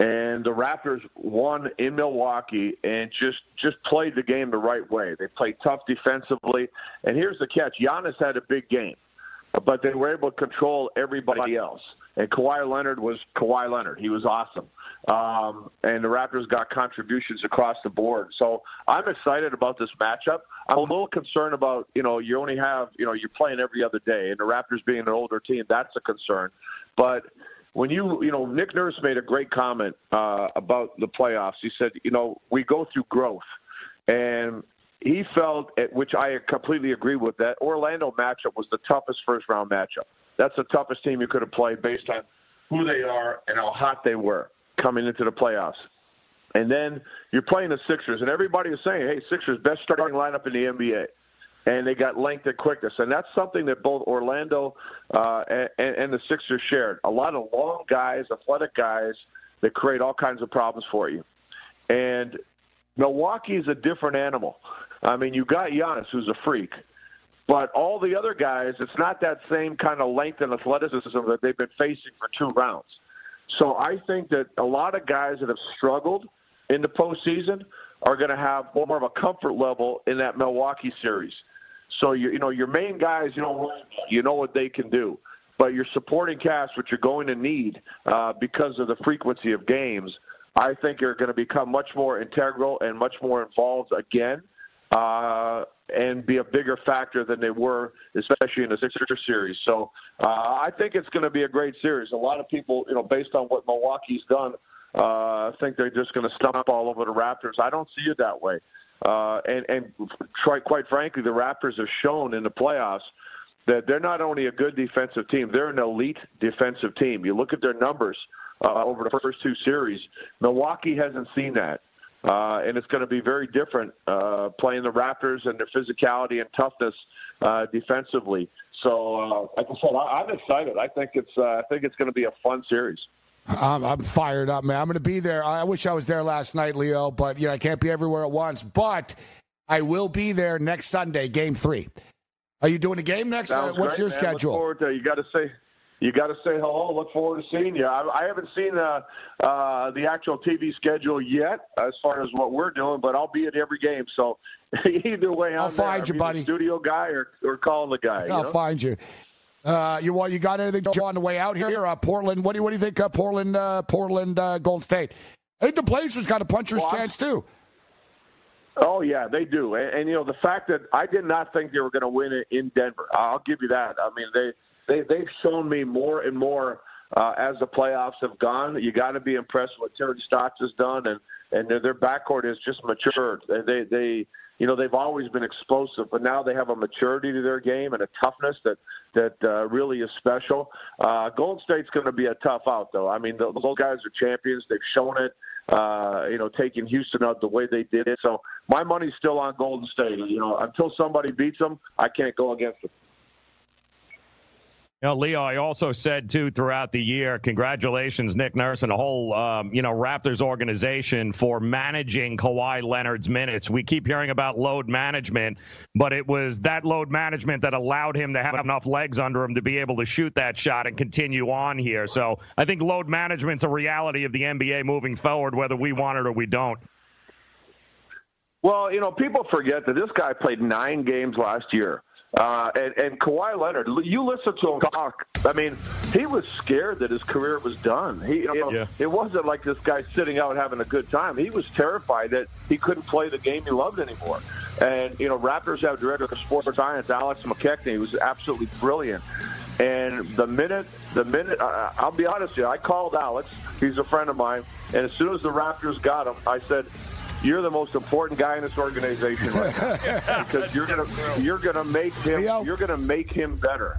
and the Raptors won in Milwaukee and just just played the game the right way. They played tough defensively, and here's the catch: Giannis had a big game but they were able to control everybody else. And Kawhi Leonard was Kawhi Leonard. He was awesome. Um, and the Raptors got contributions across the board. So I'm excited about this matchup. I'm a little concerned about, you know, you only have, you know, you're playing every other day, and the Raptors being an older team, that's a concern. But when you, you know, Nick Nurse made a great comment uh, about the playoffs. He said, you know, we go through growth. And he felt, which I completely agree with, that Orlando matchup was the toughest first round matchup. That's the toughest team you could have played based on who they are and how hot they were coming into the playoffs. And then you're playing the Sixers, and everybody is saying, hey, Sixers, best starting lineup in the NBA. And they got length and quickness. And that's something that both Orlando uh, and, and the Sixers shared. A lot of long guys, athletic guys that create all kinds of problems for you. And Milwaukee is a different animal. I mean, you got Giannis, who's a freak, but all the other guys, it's not that same kind of length and athleticism that they've been facing for two rounds. So I think that a lot of guys that have struggled in the postseason are going to have more of a comfort level in that Milwaukee series. So you you know your main guys, you know you know what they can do, but your supporting cast, which you're going to need uh, because of the frequency of games, I think are going to become much more integral and much more involved again uh, and be a bigger factor than they were, especially in the Sixer series. So uh, I think it's going to be a great series. A lot of people, you know, based on what Milwaukee's done, uh, think they're just going to stomp all over the Raptors. I don't see it that way. Uh, and and try, quite frankly, the Raptors have shown in the playoffs that they're not only a good defensive team, they're an elite defensive team. You look at their numbers uh, over the first two series. Milwaukee hasn't seen that. Uh, and it's going to be very different uh, playing the Raptors and their physicality and toughness uh, defensively. So, uh, like I said, I, am excited. I think it's uh, I think it's going to be a fun series. I'm, I'm fired up, man. I'm going to be there. I wish I was there last night, Leo, but you know I can't be everywhere at once. But I will be there next Sunday, Game Three. Are you doing a game next? Sounds What's great, your man. schedule? To, you got to say you got to say hello. Look forward to seeing you. I, I haven't seen uh, uh, the actual TV schedule yet, as far as what we're doing, but I'll be at every game. So *laughs* either way, I'll I'm find there. you, I'm buddy. Studio guy or, or calling the guy. I'll know? find you. Uh, you want you got anything Joe, on the way out here? Uh, Portland. What do you what do you think? Uh, Portland, uh, Portland, uh, Golden State. I think the Blazers got a puncher's Well, chance too. Oh yeah, they do, and, and you know the fact that I did not think they were going to win it in Denver. I'll give you that. I mean they they they've shown me more and more uh, as the playoffs have gone. You got to be impressed with what Terry Stotts has done, and and their, their backcourt has just matured. They they you know they've always been explosive, but now they have a maturity to their game and a toughness that that uh, really is special. Uh, Golden State's going to be a tough out, though. I mean, those guys are champions. They've shown it. Uh, you know, taking Houston out the way they did it. So my money's still on Golden State. You know, until somebody beats them, I can't go against them. You know, Leo, I also said too throughout the year, congratulations, Nick Nurse and the whole, um, you know, Raptors organization for managing Kawhi Leonard's minutes. We keep hearing about load management, but it was that load management that allowed him to have enough legs under him to be able to shoot that shot and continue on here. So I think load management's a reality of the NBA moving forward, whether we want it or we don't. Well, you know, people forget that this guy played nine games last year. Uh, and, and Kawhi Leonard, you listen to him talk. I mean, he was scared that his career was done. He, you know, Yeah. It wasn't like this guy sitting out having a good time. He was terrified that he couldn't play the game he loved anymore. And, you know, Raptors have director of sports science, Alex McKechnie, who was absolutely brilliant. And the minute, the minute, I'll be honest with you, I called Alex. He's a friend of mine. And as soon as the Raptors got him, I said, you're the most important guy in this organization right now *laughs* because you're gonna you're gonna make him you're gonna make him better.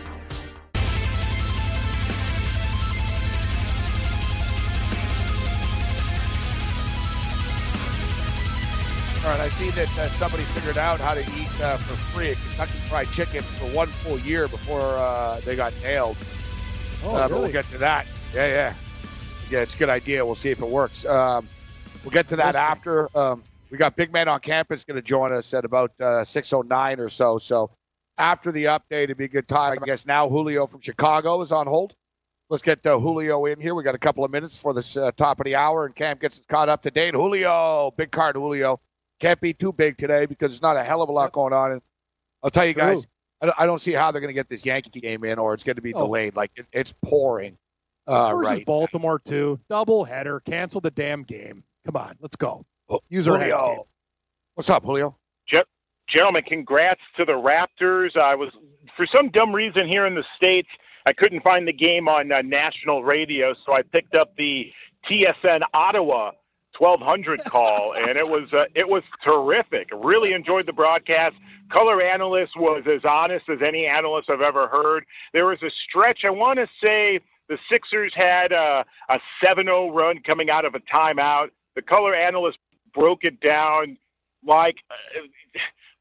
See that uh, somebody figured out how to eat uh, for free at Kentucky Fried Chicken for one full year before uh, they got nailed. Oh, Uh, But we'll get to that. Yeah, yeah, yeah. It's a good idea. We'll see if it works. Um, we'll get to that Listen. after. Um, we got Big Man on campus going to join us at about uh, six oh nine or so. So after the update, it'd be a good time. I guess now Julio from Chicago is on hold. Let's get uh, Julio in here. We got a couple of minutes for this uh, top of the hour, and Cam gets us caught up to date. Julio, big card, Julio. Can't be too big today because there's not a hell of a lot going on. And I'll tell you guys, I don't, I don't see how they're going to get this Yankee game in, or it's going to be Oh. delayed. Like it, it's pouring. It's Uh, versus right. Baltimore too. Double header. Cancel the damn game. Come on, let's go. Use our heads. Julio. Gabe. What's up, Julio? Gentlemen, congrats to the Raptors. I was, for some dumb reason here in the States, I couldn't find the game on uh, national radio, so I picked up the TSN Ottawa 1200 call, and it was uh, it was terrific. Really enjoyed the broadcast. Color analyst was as honest as any analyst I've ever heard. There was a stretch. I want to say the Sixers had a, a 7-0 run coming out of a timeout. The color analyst broke it down like uh,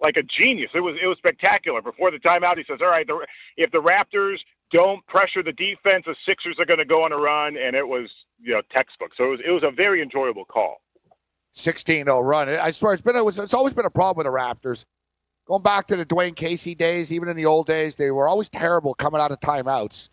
like a genius. It was it was spectacular. Before the timeout, he says, "All right, the, if the Raptors don't pressure the defense, the Sixers are going to go on a run," and it was you know textbook. So it was it was a very enjoyable call. 16-0 run. I swear it's been it was, it's always been a problem with the Raptors. Going back to the Dwane Casey days, even in the old days, they were always terrible coming out of timeouts.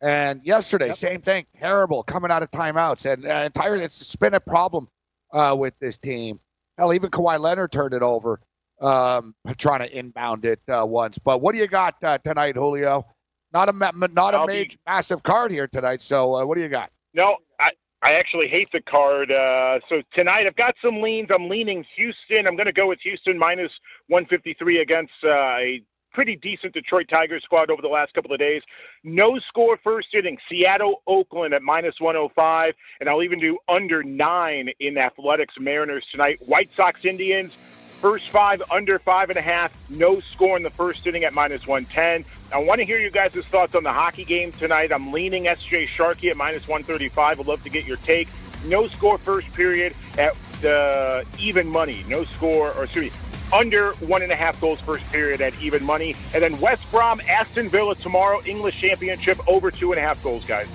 And yesterday, same thing, terrible coming out of timeouts. And uh, entirely, it's been a problem uh, with this team. Hell, even Kawhi Leonard turned it over, um, trying to inbound it uh, once. But what do you got uh, tonight, Julio? Not a not a I'll be- major, massive card here tonight. So uh, what do you got? No, I I actually hate the card. Uh, so tonight I've got some leans. I'm leaning Houston. I'm going to go with Houston minus 153 against uh, a pretty decent Detroit Tigers squad over the last couple of days. No score first inning. Seattle, Oakland at minus 105, and I'll even do under nine in Athletics Mariners tonight. White Sox, Indians. First five under five and a half. No score in the first inning at minus 110. I want to hear you guys' thoughts on the hockey game tonight. I'm leaning SJ Sharkey at minus 135. I'd love to get your take. No score first period at the even money. No score, or excuse me, under one and a half goals first period at even money. And then West Brom, Aston Villa tomorrow, English Championship, over two and a half goals, guys.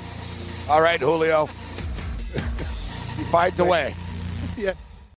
All right, Julio. *laughs* he finds a way. *laughs* Yeah.